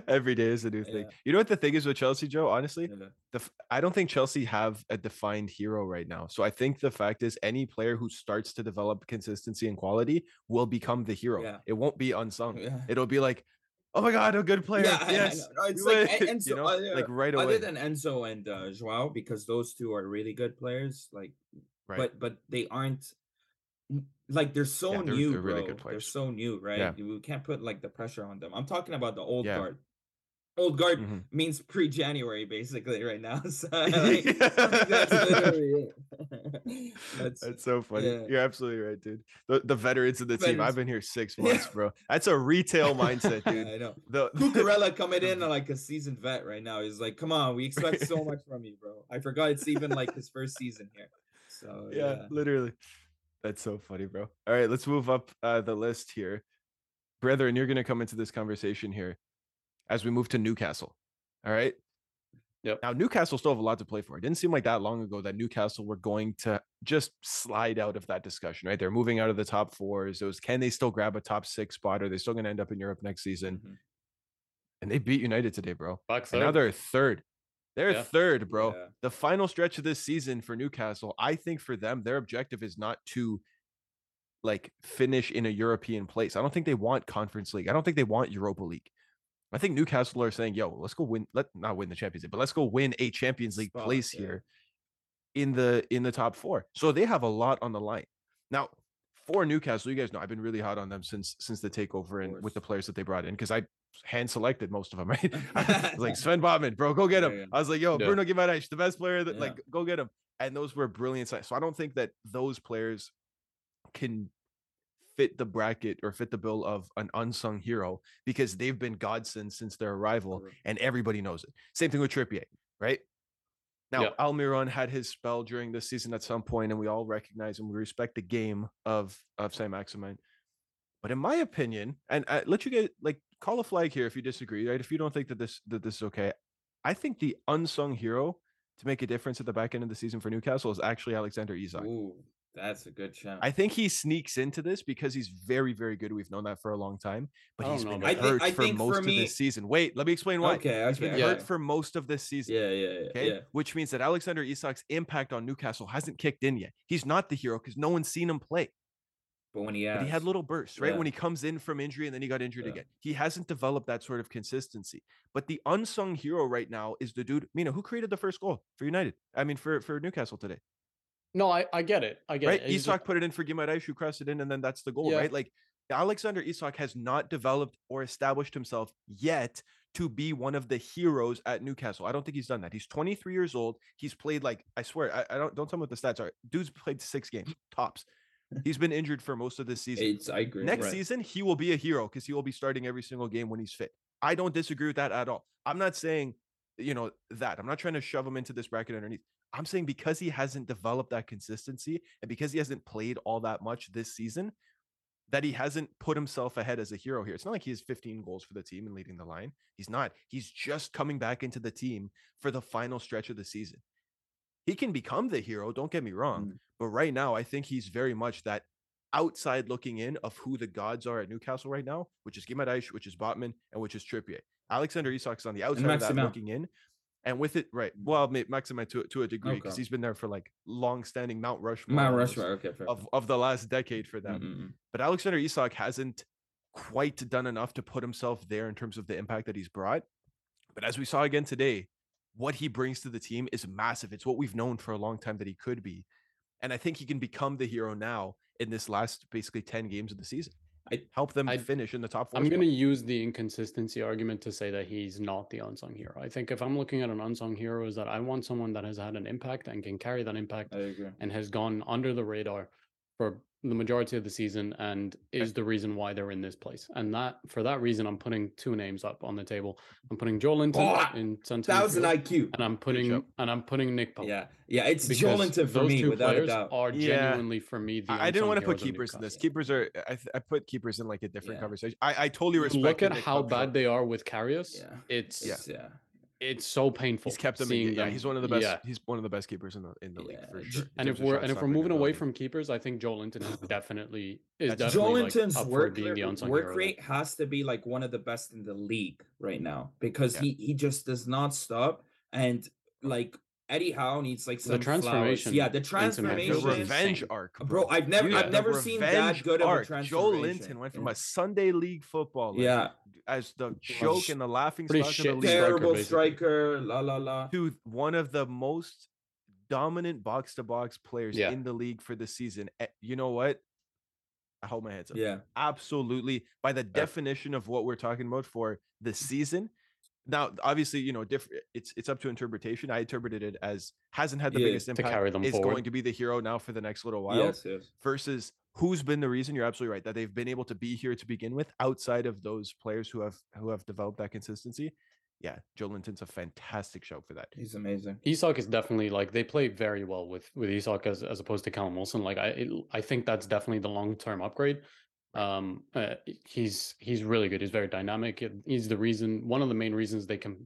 Every day is a new thing. Yeah. You know what the thing is with Chelsea, Joe? Honestly, Yeah. the f- I don't think Chelsea have a defined hero right now. So I think the fact is any player who starts to develop consistency and quality will become the hero. Yeah. It won't be unsung. Yeah. It'll be like, oh my god, a good player. Yeah, <laughs> I- I yes. It's <laughs> like Enzo, you know, uh, like right away. Other than Enzo and uh, Joao, because those two are really good players. Like, right. but but they aren't like they're so Yeah, they're- new, they're really bro. good They're so new, right? Yeah. We can't put like the pressure on them. I'm talking about the old Yeah. guard. Old guard Mhm. means pre-January, basically, right now. <laughs> So <laughs> like, that's literally it. <laughs> that's, That's so funny. yeah. You're absolutely right, dude. The, the veterans of the team. I've been here six Yeah. months, bro. That's a retail mindset, yeah, dude. I know. The, Cucurella coming in like a seasoned vet right now. He's like, come on, we expect so much from you, bro. I forgot it's even like his first season here. So yeah, yeah. literally. That's so funny, bro. All right, let's move up uh, the list here. Brethren, you're going to come into this conversation here as we move to Newcastle. All right. Yep. Now, Newcastle still have a lot to play for. It didn't seem like that long ago that Newcastle were going to just slide out of that discussion, right? They're moving out of the top fours. It was can they still grab a top six spot? Are they still going to end up in Europe next season? Mhm. And they beat United today, bro. Back And now third. they're third. They're Yeah. third, bro. Yeah. The final stretch of this season for Newcastle, I think for them, their objective is not to like finish in a European place. I don't think they want Conference League. I don't think they want Europa League. I think Newcastle are saying, "Yo, let's go win. Let not win the Champions League, but let's go win a Champions League Spot, place yeah. here in the in the top four. So they have a lot on the line now. For Newcastle, you guys know I've been really hot on them since since the takeover and with the players that they brought in because I hand selected most of them. <laughs> Right, <laughs> I was like Sven Botman, bro, go get him. yeah. I was like, yo, Yeah. Bruno Guimarães, the best player that Yeah. like go get him. And those were brilliant. So I don't think that those players can fit the bracket or fit the bill of an unsung hero because they've been godsend since their arrival and everybody knows it. Same thing with Trippier, right? Now, Yeah. Almiron had his spell during this season at some point, and we all recognize and we respect the game of of Saint Maximin. But in my opinion, and I let you get like call a flag here if you disagree, right? If you don't think that this that this is okay, I think the unsung hero to make a difference at the back end of the season for Newcastle is actually Alexander Isak. Ooh, that's a good shout. I think he sneaks into this because he's very, very good. We've known that for a long time, but he's been know I think- hurt I for think for most of me- this season. Wait, let me explain why. okay, He's been okay. hurt for most of this season. Yeah, yeah, yeah. Okay. yeah. Which means that Alexander Isak's impact on Newcastle hasn't kicked in yet. He's not the hero because no one's seen him play. But when he But he had little bursts, right? Yeah. When he comes in from injury and then he got injured Yeah. again. He hasn't developed that sort of consistency. But the unsung hero right now is the dude, Mina, who created the first goal for United. I mean, for, for Newcastle today. No, I, I get it. I get right? it. He's just- Isak put it in for Guimarães, who crossed it in, and then that's the goal, Yeah. right? Like Alexander Isak has not developed or established himself yet to be one of the heroes at Newcastle. I don't think he's done that. He's 23 years old. He's played like I swear, I, I don't don't tell me what the stats are. Dude's played six games <laughs> tops. He's been injured for most of this season. it's I agree. Next right. season, he will be a hero because he will be starting every single game when he's fit. I don't disagree with that at all. I'm not saying, you know, that. I'm not trying to shove him into this bracket underneath. I'm saying because he hasn't developed that consistency and because he hasn't played all that much this season, that he hasn't put himself ahead as a hero here. It's not like he has 15 goals for the team and leading the line. He's not. He's just coming back into the team for the final stretch of the season. He can become the hero, don't get me wrong. Mm. But right now, I think he's very much that outside looking in of who the gods are at Newcastle right now, which is Guimarães, which is Botman, and which is Trippier. Alexander Isak's on the outside of that looking in. And with it, right. Well, ma- Maximin to, to a degree, because Okay. he's been there for like long standing Mount Rushmore Mount Rushmore. Okay, fair. of, of the last decade for them. Mm, mm, mm. But Alexander Isak hasn't quite done enough to put himself there in terms of the impact that he's brought. But as we saw again today, what he brings to the team is massive. It's what we've known for a long time that he could be. And I think he can become the hero now in this last basically 10 games of the season. I- help them I- finish in the top 4 I'm going to use the inconsistency argument to say that he's not the unsung hero. I think if I'm looking at an unsung hero, is that I want someone that has had an impact and can carry that impact and has gone under the radar for the majority of the season and is the reason why they're in this place. And that for that reason, I'm putting two names up on the table. I'm putting Joelinton Oh, in center Thousand midfield, IQ. and I'm putting and I'm putting Nick Pope. Yeah, yeah, it's because Joelinton for those me two without a players doubt. are Yeah. genuinely for me the I, I didn't want to put keepers in this. Keepers are I, th- I put keepers in like a different Yeah. conversation. I, I totally respect Look at Nick how Pope bad show. they are with Karius. Yeah. It's Yeah. yeah. It's so painful. He's kept them. In, yeah, them- he's one of the best. Yeah. He's one of the best keepers in the in the league for sure. And if we're and if we're moving away from keepers, I think Joelinton is <laughs> definitely is That's- definitely like, Joelinton's up work, being the rate- work hero. rate has to be like one of the best in the league right now because Yeah. he he just does not stop and like Eddie Howe needs like some flowers. transformation Yeah, the into the transformation. revenge arc, Bro, I've never Yeah. I've never seen that revenge good of a transformation. Joe. Linton went from Yeah. a Sunday league footballer, yeah, as the joke and the laughing stock of the league, striker, terrible basically. striker, la la la. to one of the most dominant box to box players Yeah. in the league for the season. Eh, You know what? I hold my heads up. Yeah, absolutely by the definition of what we're talking about for the season now obviously you know different it's it's up to interpretation i interpreted it as hasn't had the Yeah, biggest to impact carry them is forward. going to be the hero now for the next little while yes, yes. versus who's been the reason you're absolutely right that they've been able to be here to begin with outside of those players who have who have developed that consistency yeah Joelinton's a fantastic show for that He's amazing. Isak is definitely like they play very well with with Isak as as opposed to Callum Wilson. Like I it, I think that's definitely the long term upgrade. Um, uh, he's he's really good. He's very dynamic. He's the reason one of the main reasons they can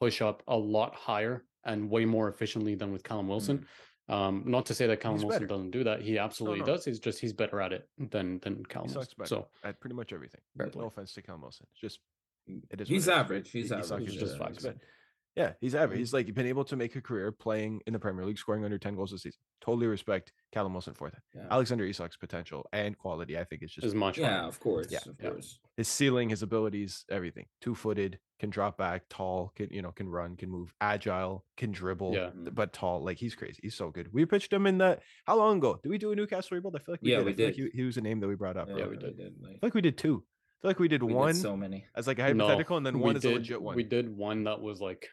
push up a lot higher and way more efficiently than with Callum Wilson. Um, not to say that Callum He's Wilson better. doesn't do that. He absolutely no. does. He's just he's better at it than than Callum he sucks Wilson. better So at pretty much everything Fair no play. offense to Callum Wilson it's just it is He's it is. average. He's Isak average. is just yeah, facts. Yeah, he's average. Mhm. He's like been able to make a career playing in the Premier League, scoring under 10 goals a season. Totally respect Callum Wilson for that. Yeah. Alexander Isak's potential and quality, I think, is just as much Yeah, of course. Yeah, of yeah. course. his ceiling, his abilities, everything. Two footed, can drop back, tall, can you know, can run, can move, agile, can dribble, Yeah. but tall. Like he's crazy. He's so good. We pitched him in that. How long ago? Did we do a Newcastle rebuild? I feel like we Yeah, did. we I feel like did. he, he was a name that we brought up. Yeah, earlier. we I did. like, feel like we did two. I feel like we did we one did so many. as like a No, hypothetical, and then one is did, a legit one. We did one that was like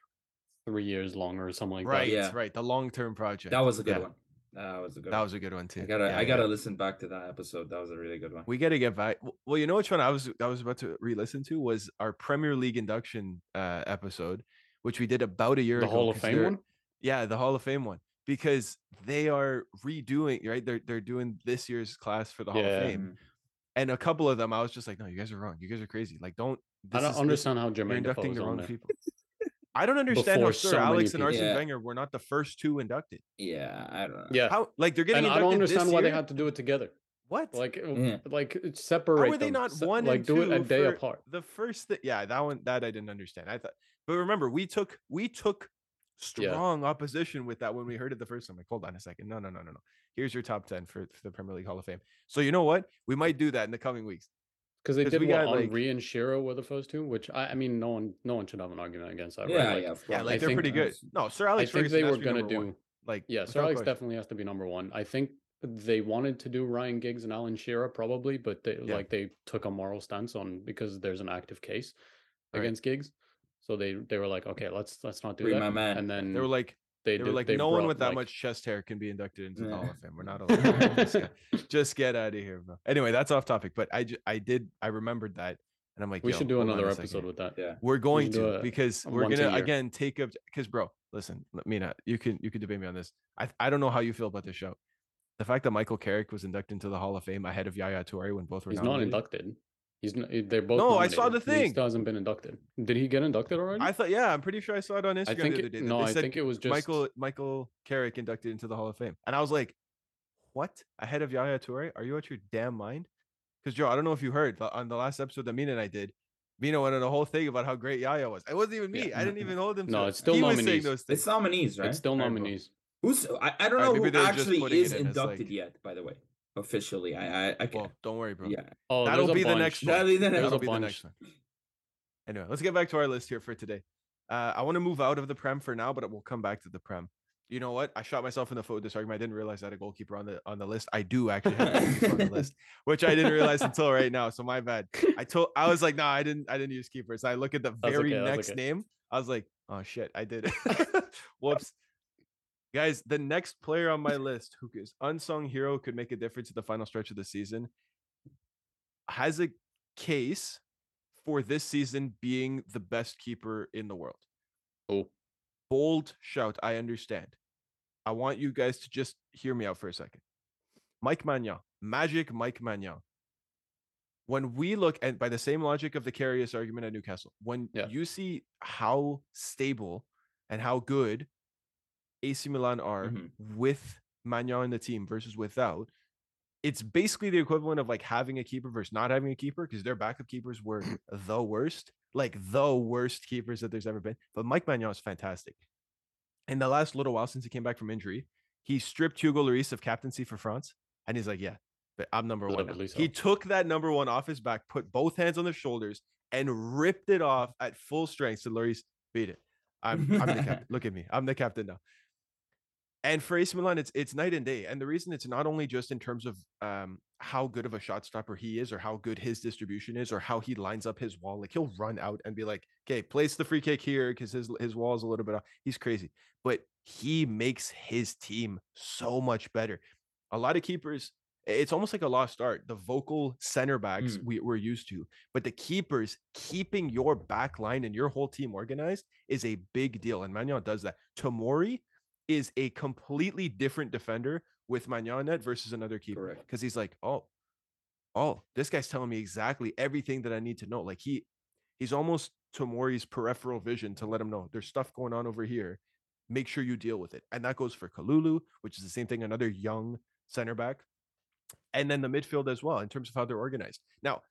three years long or something like right, that. Yeah. right. The long term project. That was a good Yeah, one. That was a good That one. was a good one too. I gotta Yeah, I gotta listen back to that episode. That was a really good one. We got to get back. Well, you know which one I was I was about to re-listen to was our Premier League induction uh, episode, which we did about a year The ago. Hall of 'cause Fame one. Yeah, the Hall of Fame one because they are redoing right. They're they're doing this year's class for the Hall Yeah. of Fame, and a couple of them I was just like, no, you guys are wrong. You guys are crazy. Like, don't. I don't is- this- understand how You're inducting the wrong people. I don't understand how Before Sir so Alex and people. Arsene Yeah. Wenger were not the first two inducted. Yeah, I don't know. Yeah, How like they're getting and I don't understand why they had to do it together. what Like, Yeah. like uh, separate. How are they them, not se- one like and do it a day apart? The first thing, yeah, that one that I didn't understand. I thought, but remember, we took we took Yeah. strong opposition with that when we heard it the first time. Like, hold on a second, no, no, no, no, no. Here's your top ten for, for the Premier League Hall of Fame. So you know what? We might do that in the coming weeks. Because they 'cause did we what got, like- Henry and Shearer were the first two, which I, I mean, no one, no one should have an argument against that. Yeah, right? Like, yeah, of Yeah, course. like I they're think pretty good. No, Sir I Alex think Ferguson they has were to be gonna number one. do. Like, Yeah, without Sir Alex question. definitely has to be number one. I think they wanted to do Ryan Giggs and Alan Shearer probably, but they Yeah. like they took a moral stance on because there's an active case Right. against Giggs. So they they were like, okay, let's let's not do Free that. my man. And then They were like, they they were like, they no one with that like- much chest hair can be inducted into the Hall of Fame. We're not <laughs> allowed. just, get, just get out of here, bro. Anyway, that's off topic. But I, I did, I remembered that, and I'm like, We should do another episode with that. Yeah. We're going should do to because a we're gonna again take up because bro, listen, let me not you can you can debate me on this. I I don't know how you feel about this show. The fact that Michael Carrick was inducted into the Hall of Fame ahead of Yaya Toure when both were He's not nominated. inducted. He's not, eh, they're both. No, I saw nominated. the He thing. still hasn't been inducted. Did he get inducted already? I thought yeah, I'm pretty sure I saw it on Instagram I think the other day. that no, they I think it was just Michael Michael Carrick inducted into the Hall of Fame, and I was like, what ahead of Yaya Toure? Are you out your damn mind? Because Joe, I don't know if you heard but on the last episode that Mina and I did. Mina went on a whole thing about how great Yaya was. It wasn't even me. Yeah. I didn't even hold him. No, to it's still he was nominees. those things. It's nominees, right? It's still nominees. Who's I, I don't know maybe who actually putting it is in as, inducted like- yet, by the way. Officially. I I, I can Well, don't worry, bro. yeah. Oh, That'll be the bunch. next one. That'll be the next There's That'll a be the next one. Anyway, let's get back to our list here for today. Uh, I want to move out of the Prem for now, but we'll come back to the Prem. You know what? I shot myself in the foot with this argument. I didn't realize I had a goalkeeper on the on the list. I do actually have a goalkeeper on the list, <laughs> which I didn't realize until right now. So my bad. I told I was like, no, I didn't. I didn't use keepers. I look at the very okay, next okay. name. I was like, oh shit, I did it. <laughs> <laughs> Whoops. Guys, the next player on my list who is unsung hero could make a difference in the final stretch of the season has a case for this season being the best keeper in the world. Oh, Bold shout, I understand. I want you guys to just hear me out for a second. Mike Maignan, magic Mike Maignan. When we look at by the same logic of the Karius argument at Newcastle, when Yeah. you see how stable and how good AC Milan are Mhm. with Maignan in the team versus without, it's basically the equivalent of like having a keeper versus not having a keeper because their backup keepers were <clears throat> the worst, like the worst keepers that there's ever been. But Mike Maignan is fantastic. In the last little while since he came back from injury, he stripped Hugo Lloris of captaincy for France, and he's like, "Yeah, but I'm number one." now." Literally He took that number one off his back, put both hands on the shoulders, and ripped it off at full strength. So Lloris beat it. I'm, I'm the captain. <laughs> Look at me. I'm the captain now. And for AC Milan, it's it's night and day. And the reason it's not only just in terms of um, how good of a shot stopper he is, or how good his distribution is, or how he lines up his wall. Like he'll run out and be like, "Okay, place the free kick here," because his his wall is a little bit off. He's crazy, but he makes his team so much better. A lot of keepers, it's almost like a lost art. The vocal center backs Mm. we, we're used to, but the keepers keeping your back line and your whole team organized is a big deal. And Maignan does that. Tomori is a completely different defender with Maignan net versus another keeper because he's like, oh, oh, this guy's telling me exactly everything that I need to know. Like he, he's almost Tomori's peripheral vision to let him know there's stuff going on over here. Make sure you deal with it, and that goes for Kalulu, which is the same thing. Another young center back, and then the midfield as well in terms of how they're organized. Now,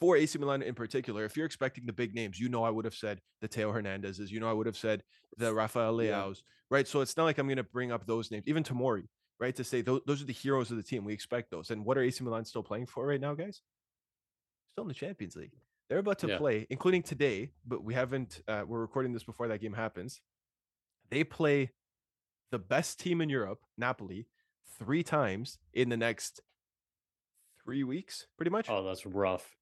for AC Milan in particular, if you're expecting the big names, you know I would have said the Theo Hernandez's, you know I would have said the Rafael Yeah. Leao's, right? So it's not like I'm going to bring up those names, even Tomori, right? To say those, those are the heroes of the team. We expect those. And what are AC Milan still playing for right now, guys? Still in the Champions League. They're about to Yeah. play, including today, but we haven't. Uh, we're recording this before that game happens. They play the best team in Europe, Napoli, three times in the next three weeks, pretty much oh, that's rough.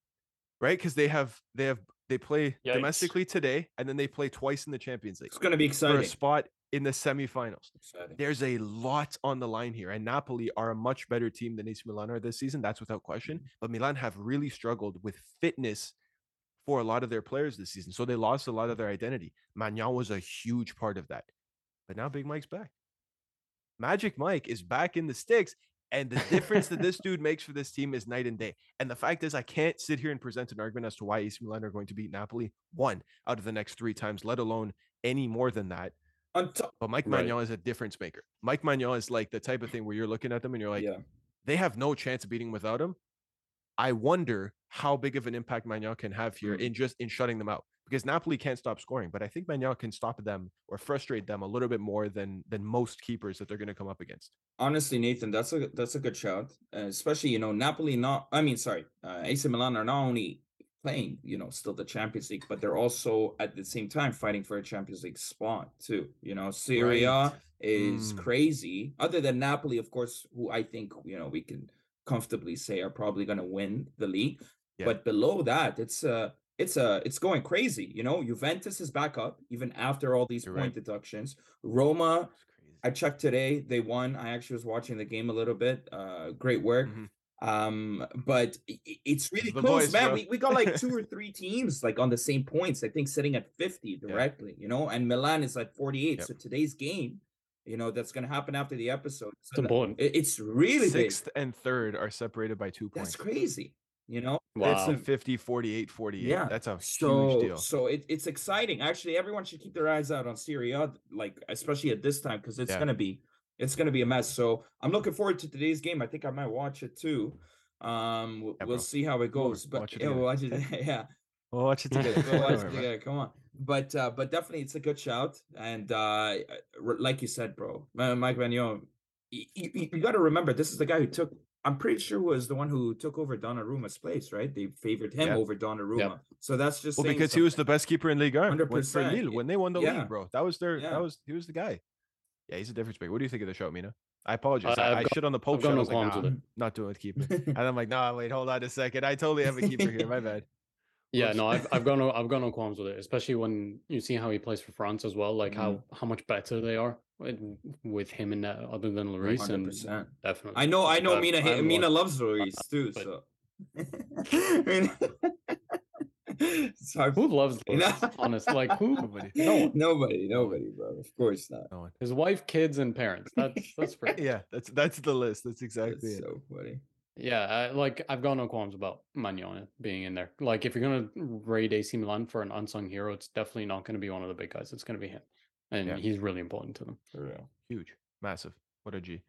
Right? Because they have they have they play Yikes. domestically today, and then they play twice in the Champions League It's gonna be exciting for a spot in the semifinals. exciting. There's a lot on the line here, and Napoli are a much better team than AC Milan are this season. That's without question. Mm-hmm. But Milan have really struggled with fitness for a lot of their players this season, so they lost a lot of mm-hmm. their identity. Maignan was a huge part of that, but now Big Mike's back. Magic Mike is back in the sticks. And the difference that this dude makes for this team is night and day. And the fact is, I can't sit here and present an argument as to why AC Milan are going to beat Napoli one out of the next three times, let alone any more than that. Top, But Mike Right. Is a difference maker. Mike Maignan is like the type of thing where you're looking at them and you're like, yeah. they have no chance of beating without him. I wonder how big of an impact Maignan can have here Mm. in just in shutting them out because Napoli can't stop scoring, but I think Maignan can stop them or frustrate them a little bit more than than most keepers that they're going to come up against. Honestly, Nathan, that's a that's a good shout. Uh, especially, you know, Napoli not I mean, sorry, uh, AC Milan are not only playing, you know, still the Champions League, but they're also at the same time fighting for a Champions League spot too. You know, Serie A Right. is Mm. crazy. Other than Napoli, of course, who I think, you know, we can comfortably say are probably gonna win the league. Yeah. But below that, it's uh it's uh it's going crazy. You know, Juventus is back up even after all these You're point right. deductions. Roma I checked today. They won. I actually was watching the game a little bit. Uh, great work. Mhm. Um, but i- i- it's really the close, boys, man. bro. We, we got like <laughs> two or three teams like on the same points. I think sitting at fifty directly. You know, and Milan is at forty-eight. Yep. So today's game, you know, that's gonna happen after the episode. It's so that- important. it's really big. Sixth and third are separated by two points. That's crazy. You know, That's Wow. a 50, 48, 48. Yeah. That's a so huge deal. so it, it's exciting. Actually, everyone should keep their eyes out on Serie A, like especially at this time because it's Yeah. gonna be it's gonna be a mess. So I'm looking forward to today's game. I think I might watch it too. Um, we'll, Yeah, we'll bro. see how it Come over, goes. But watch it yeah, we'll watch it. <laughs> <laughs> Yeah, Well, watch it <laughs> together. we'll watch it together. Come on. But uh, but definitely it's a good shout. And uh, like you said, bro, Ma- Mike Maignan, you, you, you got to remember this is the guy who took I'm pretty sure was the one who took over Donnarumma's place, right? They favored him Yeah. over Donnarumma. So that's just Well, saying because he was the best keeper in Ligue 1 when- 100%, when they won the yeah. league, bro. That was their Yeah. that was he was the guy. Yeah, he's a difference maker. What do you think of the show, Mina? I apologize. I- I, I've got- shit on the Pope I've show. got no like, qualms nah, with it. not doing with keeper. <laughs> and I'm like, nah, wait, hold on a second. I totally have a keeper here. My bad. Yeah, no, I've I've got no I've got no qualms with it, especially when you see how he plays for France as well, like how Mm-hmm. how much better they are with, with him and that other than Lloris and 100%. definitely. I know, I know. I've- Mina, I ha- Mina loves Luis too. but- So, I mean, it's. Who loves You know? Lloris? Honest, like who? Nobody. No. Nobody, nobody, bro. Of course not. No one. His wife, kids, and parents. That's that's pretty. <laughs> Yeah, that's that's the list. That's That's exactly it. so funny. Yeah, I, like I've got no qualms about Maignan being in there. Like if you're gonna raid AC Milan for an unsung hero, it's definitely not gonna be one of the big guys. It's gonna be him, and Yeah. he's really important to them. For real. Huge, massive. What a G.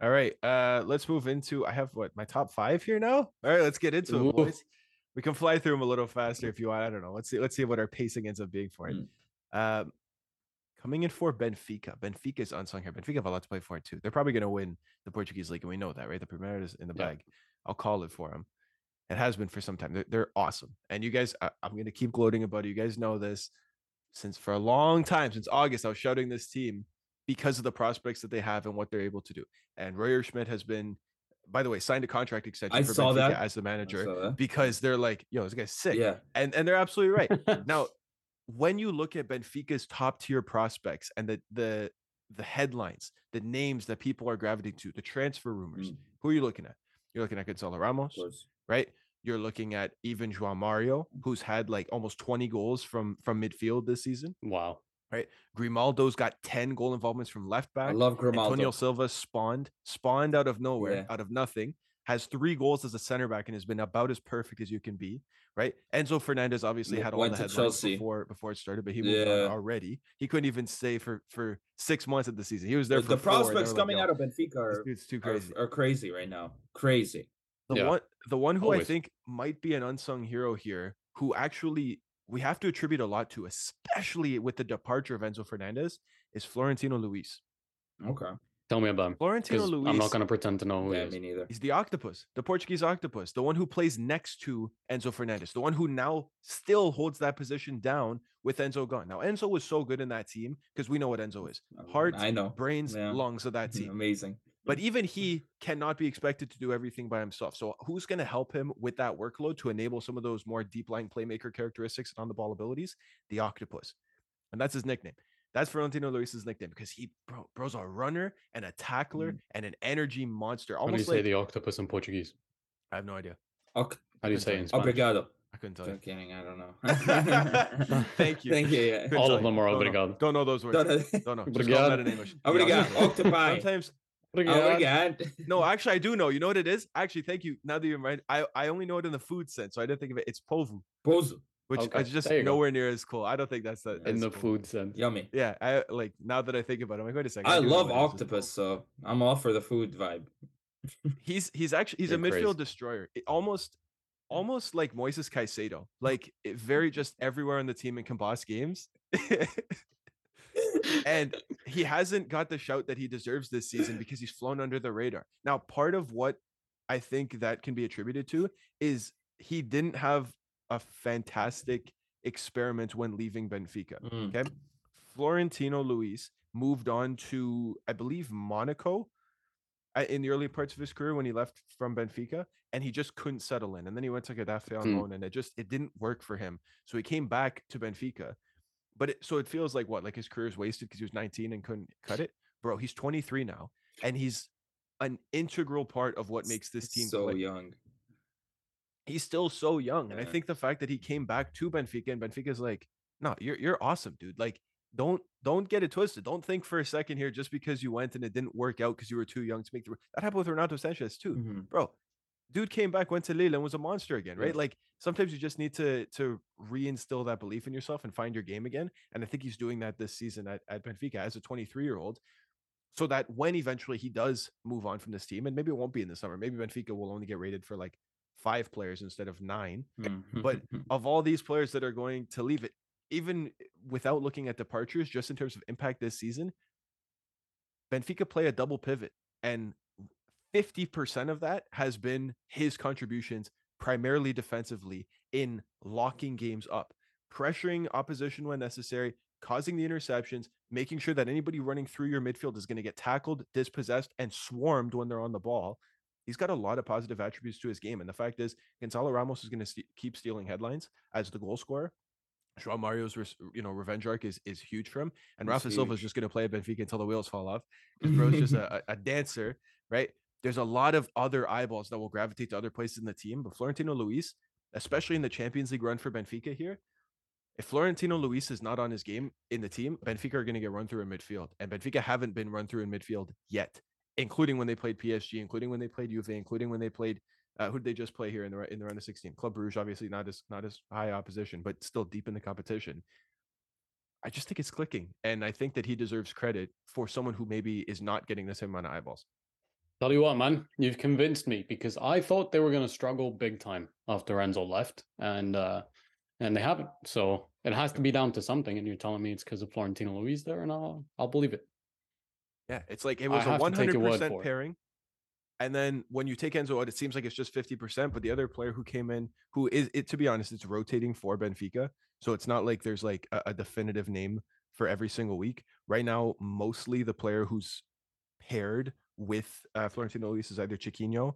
All right, uh, let's move into. I have what my top five here now. All right, let's get into Ooh. it, boys. We can fly through them a little faster if you want. I don't know. Let's see. Let's see what our pacing ends up being for it. Um, coming in for Benfica. Benfica's unsung here. Benfica have a lot to play for too. They're probably going to win the Portuguese league, and we know that, right? The Premier is in the Yeah. bag. I'll call it for them. It has been for some time. They're, they're awesome, and you guys, I, I'm going to keep gloating about it. You guys know this since for a long time, since August, I was shouting this team because of the prospects that they have and what they're able to do. And Roger Schmidt has been, by the way, signed a contract extension I for saw Benfica that. as the manager because they're like, yo, this guy's sick. Yeah. And and they're absolutely right. Now, <laughs> when you look at Benfica's top tier prospects and the the the headlines, the names that people are gravitating to, the transfer rumors, Mm, who are you looking at? You're looking at Gonzalo Ramos, right? You're looking at even João Mario, mm. who's had like almost 20 goals from from midfield this season. wow. Right. Grimaldo's got 10 goal involvements from left back. I love Grimaldo. Antonio Silva spawned, spawned out of nowhere, Yeah. out of nothing, has three goals as a center back and has been about as perfect as you can be, right? Enzo Fernandez obviously W- had all the headlines Chelsea. before before it started, but he moved Yeah. on already. He couldn't even stay for for six months of the season. He was there The, for the prospects like, coming out of Benfica are, dude's too are, are crazy right now. Crazy. The Yeah. one the one who I think might be an unsung hero here, who actually we have to attribute a lot to, especially with the departure of Enzo Fernandez, is Florentino Luis. Okay. Tell me about him. Florentino Luis I'm not gonna pretend to know who he Yeah, is. me neither. He's the octopus, the Portuguese octopus, the one who plays next to Enzo Fernandez, the one who now still holds that position down with Enzo gone. Now, Enzo was so good in that team because we know what Enzo is Um, heart, I know. brains, Yeah. lungs of that <laughs> team. Amazing. But even he cannot be expected to do everything by himself. So, who's going to help him with that workload to enable some of those more deep line playmaker characteristics and on the ball abilities? The octopus. And that's his nickname. That's Florentino Luis's nickname because he, bro, bro's a runner and a tackler Mm. and an energy monster. How do you Almost say like the octopus in Portuguese? I have no idea. Ok- How do you say it in you. Spanish? Obrigado. I couldn't tell you. Just kidding. I don't know. <laughs> Thank you. Thank you. Yeah. All of them are Don't know. Don't know those words. Don't know. Don't know. Just call that in English. The Obrigado. octopus. Octopi. Sometimes Obrigado. Obrigado. Oh no, <laughs> actually, I do know. You know what it is? Actually, thank you. Now that you remind, I I only know it in the food sense, so I didn't think of it. It's povu, Pozo. which Okay, is just there you go. nowhere near as cool. I don't think that's that in the cool. food sense. Yummy. Yeah, I like now that I think about it. I'm like, wait a second. I do know love what it is. It's octopus, so I'm all for the food vibe. <laughs> He's he's actually he's a You're midfield crazy. destroyer. It almost almost like Moises Caicedo, <laughs> like it very just everywhere on the team in can boss games. And he hasn't got the shout that he deserves this season because he's flown under the radar. Now, part of what I think that can be attributed to is he didn't have a fantastic experiment when leaving Benfica. Mm. Okay. Florentino Luis moved on to, I believe, Monaco uh, in the early parts of his career when he left from Benfica, and he just couldn't settle in. And then he went to Getafe on Hmm. loan, and it just it didn't work for him. So he came back to Benfica. But it, so it feels like what, like his career is wasted because he was 19 and couldn't cut it, bro. He's 23 now, and he's an integral part of what makes this team so click young. he's still so young. And I think the fact that he came back to Benfica and Benfica's like, no, you're you're awesome, dude. Like, don't don't get it twisted. Don't think for a second here just because you went and it didn't work out because you were too young to make the that happened with Renato Sanchez too. Mhm. Bro, dude came back, went to Lille and was a monster again, right? Yeah. Like sometimes you just need to to reinstill that belief in yourself and find your game again. And I think he's doing that this season at, at Benfica as a 23 year old. So that when eventually he does move on from this team, and maybe it won't be in the summer, maybe Benfica will only get rated for like five players instead of nine. Mhm. But of all these players that are going to leave it, even without looking at departures, just in terms of impact this season, Benfica play a double pivot and 50% of that has been his contributions primarily defensively in locking games up, pressuring opposition when necessary, causing the interceptions, making sure that anybody running through your midfield is going to get tackled, dispossessed, and swarmed when they're on the ball. He's got a lot of positive attributes to his game. And the fact is, Gonzalo Ramos is going to st- keep stealing headlines as the goal scorer. Joao Mario's, you know, revenge arc is is huge for him, and Rafa Silva is just going to play at Benfica until the wheels fall off because bro's just <laughs> a, a dancer, right? There's a lot of other eyeballs that will gravitate to other places in the team, but Florentino Luis, especially in the Champions League run for Benfica here, if Florentino Luis is not on his game in the team, Benfica are going to get run through in midfield, and Benfica haven't been run through in midfield yet, including when they played PSG, including when they played Juve, including when they played uh, who did they just play here in the in the round of 16? Club Brugge, obviously not as not as high opposition, but still deep in the competition. I just think it's clicking, and I think that he deserves credit for someone who maybe is not getting the same amount of eyeballs. Tell you what, man, you've convinced me because I thought they were going to struggle big time after Enzo left, and uh, and they haven't. So it has to be down to something. And you're telling me it's because of Florentino Luis there, and I'll I'll believe it. Yeah, it's like it was I a 100 percent pairing. And then when you take Enzo out, it seems like it's just 50%. But the other player who came in, who is it to be honest, it's rotating for Benfica. So it's not like there's like a, a definitive name for every single week. Right now, mostly the player who's paired with uh, Florentino Luis is either Chiquinho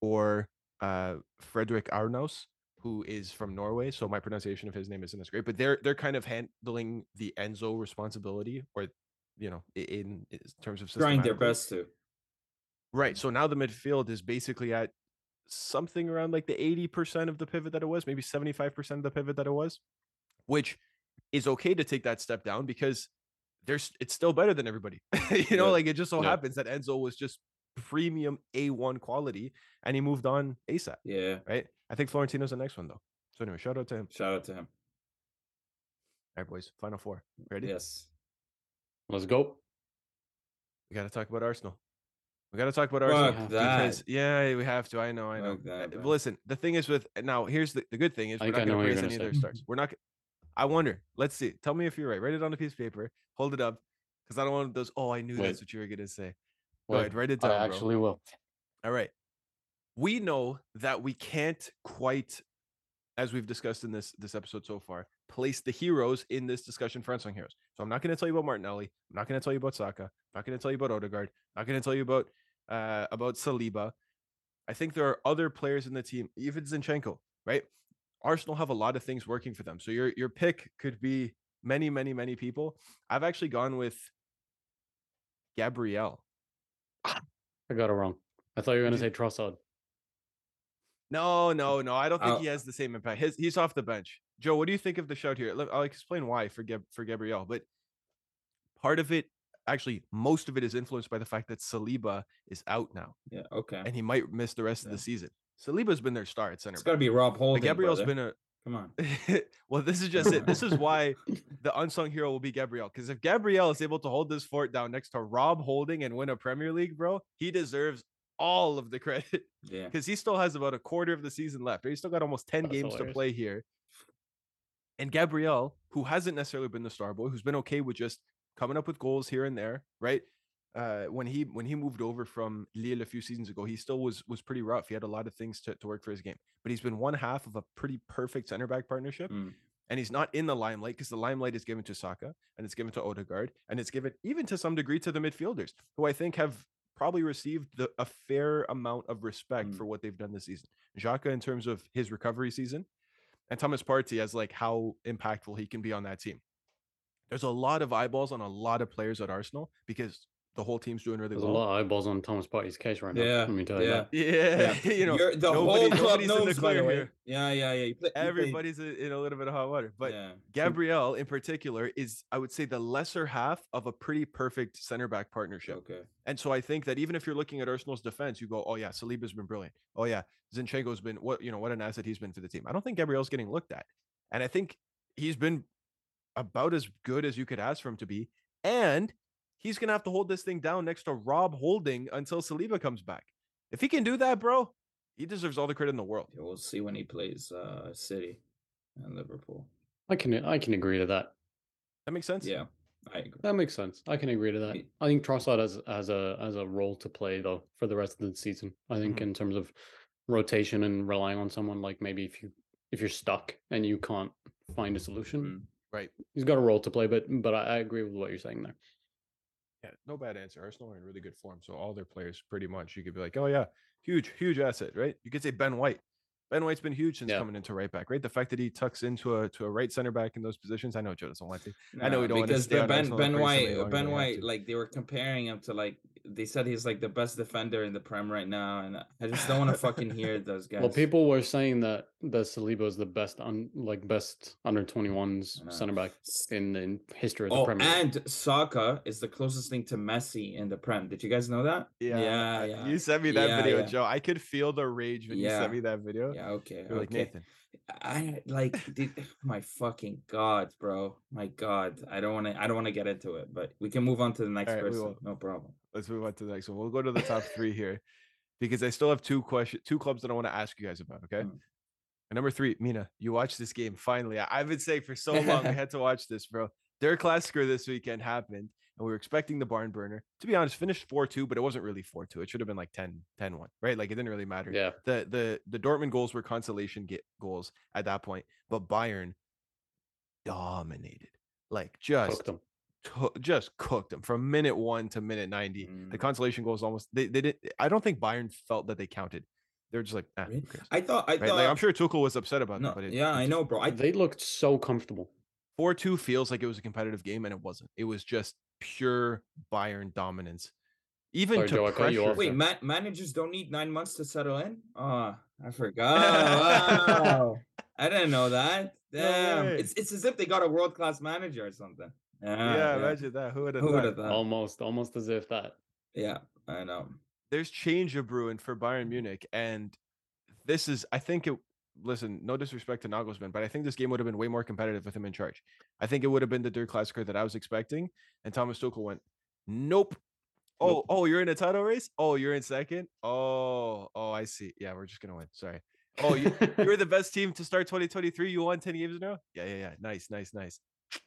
or uh, Fredrik Aursnes, who is from Norway. So my pronunciation of his name isn't as great, but they're they're kind of handling the Enzo responsibility, or you know, in, in terms of trying their best to. Right. So now the midfield is basically at something around like the 80% of the pivot that it was, maybe 75% of the pivot that it was, which is okay to take that step down because there's it's still better than everybody. <laughs> you know, yeah. like it just so yeah. happens that Enzo was just premium A1 quality and he moved on ASAP. Yeah. Right. I think Florentino's the next one though. So anyway, shout out to him. Shout out to him. All right, boys. Final four. Ready? Yes. Let's go. We got to talk about Arsenal. We got to talk about Arsenal <laughs> because yeah, we have to. I know, I know. That, Listen, the thing is with now here's the, the good thing is we're not going to praise any of their stars. We're not. I wonder. Let's see. Tell me if you're right. Write it on a piece of paper. Hold it up because I don't want those. Oh, I knew Wait. that's what you were going to say. Go ahead, write it down. I actually bro. will. All right. We know that we can't quite, as we've discussed in this this episode so far, place the heroes in this discussion for unsung heroes. So I'm not going to tell you about Martinelli. I'm not going to tell you about Saka. I'm not going to tell you about Odegaard. I'm not going to tell you about uh, about Saliba. I think there are other players in the team, even Zinchenko, right? Arsenal have a lot of things working for them. So your your pick could be many, many, many people. I've actually gone with Gabriel. I got it wrong. I thought you were going to say Trossard. No, no, no. I don't think oh. he has the same impact. His, he's off the bench. Joe, what do you think of the shout here? I'll explain why for Gab, for Gabriel, but part of it actually most of it is influenced by the fact that Saliba is out now. Yeah, okay. And he might miss the rest yeah. of the season. Saliba's been their star at center. It's got to be Rob Holding. Gabriel's brother. been a Come on. <laughs> well, this is just it. This is why <laughs> the unsung hero will be Gabriel. Because if Gabriel is able to hold this fort down next to Rob Holding and win a Premier League, bro, he deserves all of the credit. Yeah. Because he still has about a quarter of the season left. He's still got almost 10 That's games hilarious. to play here. And Gabriel, who hasn't necessarily been the star boy, who's been okay with just coming up with goals here and there, right? Uh, when he when he moved over from Lille a few seasons ago, he still was was pretty rough. He had a lot of things to, to work for his game, but he's been one half of a pretty perfect center back partnership. Mm. And he's not in the limelight because the limelight is given to Saka and it's given to Odegaard and it's given even to some degree to the midfielders who I think have probably received the, a fair amount of respect mm. for what they've done this season. Xhaka in terms of his recovery season, and Thomas Partey as like how impactful he can be on that team there's a lot of eyeballs on a lot of players at Arsenal because the whole team's doing really There's well. a lot of eyeballs on Thomas Partey's case right now. Yeah, let me tell you yeah, yeah. yeah. <laughs> you know, You're, the nobody, whole club knows, in the clear here. Yeah, yeah, yeah. Play, Everybody's in a little bit of hot water, but yeah. Gabriel in particular is, I would say, the lesser half of a pretty perfect center back partnership. Okay, and so I think that even if you're looking at Arsenal's defense, you go, oh yeah, Saliba's been brilliant. Oh yeah, Zinchenko's been what you know what an asset he's been for the team. I don't think Gabriel's getting looked at, and I think he's been about as good as you could ask for him to be. And he's going to have to hold this thing down next to Rob Holding until Saliba comes back. If he can do that, bro, he deserves all the credit in the world. Yeah, we'll see when he plays uh, City and Liverpool. I can I can agree to that. That makes sense. Yeah, I agree. That makes sense. I can agree to that. I think Trossard has as a as a role to play though for the rest of the season. I think Mhm. in terms of rotation and relying on someone like maybe if you if you're stuck and you can't find a solution, Mm. Right. he's got a role to play. But but I, I agree with what you're saying there. Yeah, no bad answer. Arsenal are in really good form. So all their players, pretty much, you could be like, oh yeah, huge, huge asset, right? You could say Ben White. Ben White's been huge since Yeah. coming into right back, right? The fact that he tucks into a to a right center back in those positions. I know Joe doesn't want to. I know we don't because the on Ben Ben White Ben than we have White like they were comparing him to like they said he's like the best defender in the Prem right now, and I just don't want to <laughs> fucking hear those guys. Well, people were saying that that Saliba is the best on like best under 21s center back in in history of the Oh, Premier and Saka is the closest thing to Messi in the Prem. Did you guys know that? Yeah, yeah, yeah. You sent me that Yeah, video, yeah. Joe. I could feel the rage when you sent me that video. Yeah, okay, You're like okay. Nathan. I like, dude, <sighs> my fucking god, bro, my god. I don't want to. I don't want to get into it, but we can move on to the next Alright, we person. No problem. Let's move on to the next one. We'll go to the top three here because I still have two question, two clubs that I want to ask you guys about. Okay. Mm. And number three, Mina, you watched this game finally. I- I've been saying for so long we <laughs> had to watch this, bro. Their Klassiker this weekend happened, and we were expecting the barn burner. To be honest, finished 4-2, but it wasn't really 4-2. It should have been like 10 10-1, right? Like it didn't really matter. Yeah, The the the Dortmund goals were consolation get goals at that point, but Bayern dominated. Like just cooked to- just cooked them from minute one to minute 90. The Mm. consolation goals almost they, they did I don't think Bayern felt that they counted. They're just like, who Really? I thought. I Right? thought. Like, I'm sure Tuchel was upset about No, that, but it, yeah, it I know, bro. I They looked so comfortable. 4-2 feels like it was a competitive game and it wasn't. It was just pure Bayern dominance. Even Sorry, to Joe, I you pressure. Wait, there. man- managers don't need nine months to settle in? Oh, I <laughs> forgot. Wow. I didn't know that. Damn. way. it's it's as if they got a world class manager or something. Yeah, yeah, imagine that. Who would have thought? thought? almost, almost as if that. yeah, I know. There's change of brewing for Bayern mm-hmm. Munich, and this is, I think it. Listen, no disrespect to Nagelsmann, but I think this game would have been way more competitive with him in charge. I think it would have been the Der Klassiker that I was expecting, and Thomas Tuchel went, "Nope." Oh, Nope. oh, you're in a title race. Oh, you're in second. Oh, oh, I see. Yeah, we're just gonna win. Sorry. Oh, you, you're <laughs> the best team to start 2023. You won 10 games in a row. Yeah, yeah, yeah. Nice, nice, nice.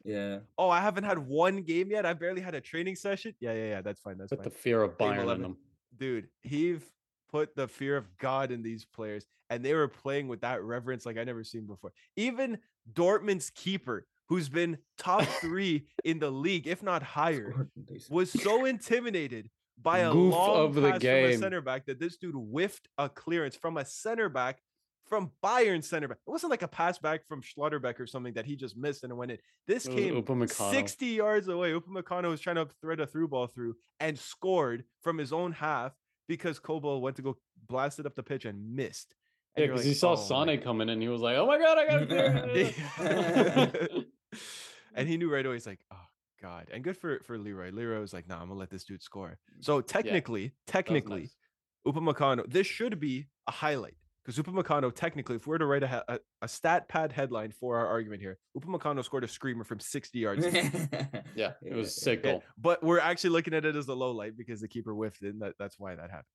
Yeah. Oh, I haven't had one game yet. I barely had a training session. Yeah, yeah, yeah. That's fine. That's Put fine. the fear of Game Bayern in them. Dude, he've put the fear of God in these players, and they were playing with that reverence like I never seen before. Even Dortmund's keeper, who's been top <laughs> three in the league, if not higher, Scored in these- was so intimidated by a Goof long of the pass from a center back that this dude whiffed a clearance from a center back from Bayern center back. It wasn't like a pass back from Schlotterbeck or something that he just missed and it went in. This It came Upamecano. 60 yards away. Upamecano was trying to thread a through ball through and scored from his own half because Kobel went to go blast it up the pitch and missed. And Yeah, because like, he saw "Oh Sane coming in. He was like, "Oh my god, I got <laughs> it!" and he knew right away. He's like, "Oh God!" And good for for Leroy. Leroy was like, "Nah, I'm gonna let this dude score." So technically, technically, nice. Upamecano. This should be a highlight because Upamecano, technically, if we were to write a, a a stat pad headline for our argument here, Upamecano scored a screamer from 60 yards. <laughs> Yeah, it was eh, sick goal. but we're actually looking at it as a low light because the keeper whiffed it. And that, that's why that happened.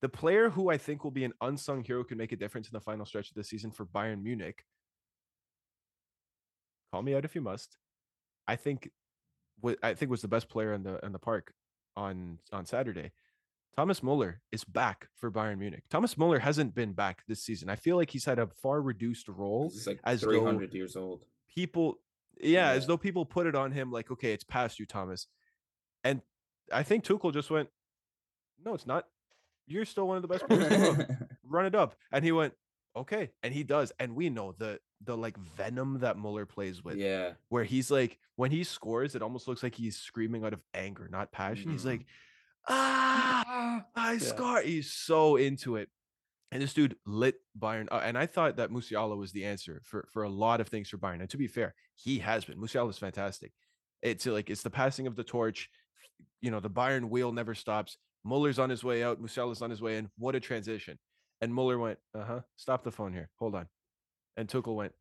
The player who I think will be an unsung hero can make a difference in the final stretch of the season for Bayern Munich. Call me out if you must. I think what I think was the best player in the in the park on on Saturday. Thomas Muller is back for Bayern Munich. Thomas Muller hasn't been back this season. I feel like he's had a far reduced role He's like as though- 300 years old. people yeah, as though people put it on him like okay it's past you thomas and i think tuchel just went no it's not you're still one of the best players in the world. <laughs> run it up and he went okay and he does and we know the the like venom that muller plays with yeah. where he's like when he scores it almost looks like he's screaming out of anger not passion he's Mhm. like ah i Yeah. score he's so into it and this dude lit Bayern. Uh, and I thought that Musiala was the answer for, for a lot of things for Bayern. And to be fair, he has been. Musiala is fantastic. It's like it's the passing of the torch. You know, the Bayern wheel never stops. Muller's on his way out. Musiala's on his way in. What a transition. And Muller went, uh huh. Stop the phone here. Hold on. And Tuchel went,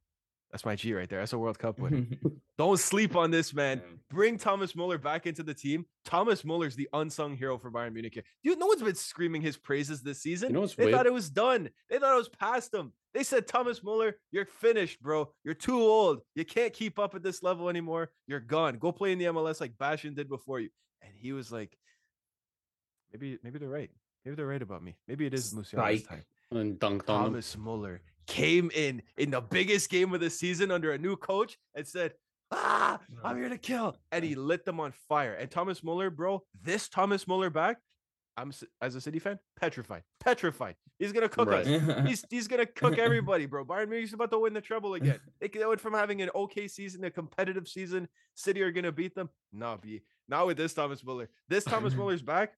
That's my G right there. That's a World Cup winner. <laughs> Don't sleep on this, man. Bring Thomas Muller back into the team. Thomas Muller's the unsung hero for Bayern Munich. here. Dude, no one's been screaming his praises this season. You know they thought it was done. They thought it was past him. They said, Thomas Muller, you're finished, bro. You're too old. You can't keep up at this level anymore. You're gone. Go play in the MLS like Bastian did before you. And he was like, maybe, maybe they're right. Maybe they're right about me. Maybe it is time. and dunked on. Thomas Muller came in in the biggest game of the season under a new coach and said, "Ah, I'm here to kill," and he lit them on fire. And Thomas Muller, bro, this Thomas Muller back, I'm as a City fan, petrified, petrified. He's gonna cook Right. us. <laughs> He's he's gonna cook everybody, bro. Bayern Munich's about to win the treble again. <laughs> They they went from having an okay season, a competitive season. City are gonna beat them. Nah, B. Not with this Thomas Muller. This Thomas <laughs> Muller's back.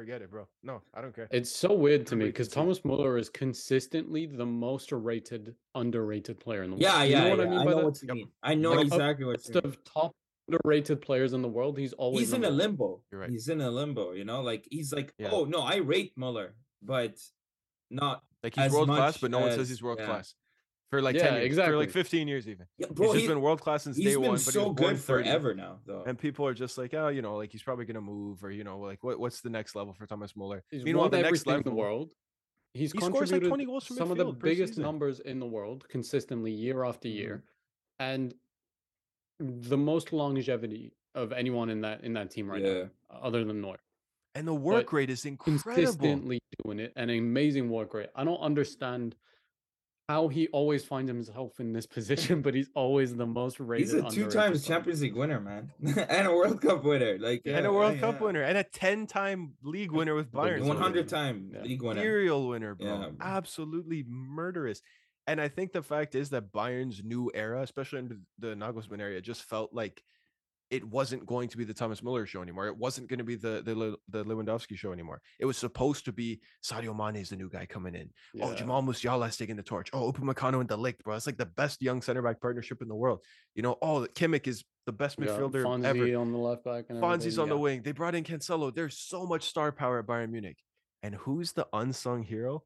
Forget it, bro. No, I don't care. It's so weird to me because. Thomas Muller is consistently the most rated, underrated player in the world. yeah, you yeah, know what yeah. I mean by know that? what you Yep. mean. I know Like, exactly what you mean. of top underrated players in the world, he's always He's in a limbo. You're right. He's in a limbo. You know, like he's like, Yeah. oh no, I rate Muller, but not. Like he's world class, but no one says he's world yeah. class. For like Yeah, 10 years, exactly. for like 15 years even. Yeah, He's bro, just he- been world class since day been one, but he so was born good 30. forever now, though. And people are just like, oh, you know, like he's probably gonna move, or you know, like what, what's the next level for Thomas Muller? He's Meanwhile, won the next everything in the world. He's He scores, like, 20 goals from some of the biggest season. numbers in the world consistently year after Mm-hmm. year, and the most longevity of anyone in that in that team right yeah, now, other than Neuer. and the work but rate is incredible. consistently doing it, an amazing work rate. I don't understand how he always finds himself in this position, but he's always the most rated. he's a two times player. Champions League winner, man, <laughs> and a World Cup winner. Like and a World yeah, Cup yeah. winner, and a 10-time league winner with But Bayern. one hundred time Yeah. league winner. Serial winner, bro. Yeah. Absolutely murderous. And I think the fact is that Bayern's new era, especially under the Nagelsmann area, just felt like it wasn't going to be the Thomas Muller show anymore. It wasn't going to be the the, the Lewandowski show anymore. It was supposed to be Sadio Mane is the new guy coming in. Oh, Yeah. Jamal Musiala is taking the torch. Oh, Upamecano and De Ligt, bro. It's like the best young center back partnership in the world. You know, oh, Kimmich is the best midfielder Fonzie ever. on the left back. And Fonzie's on the wing. They brought in Cancelo. There's so much star power at Bayern Munich. And who's the unsung hero?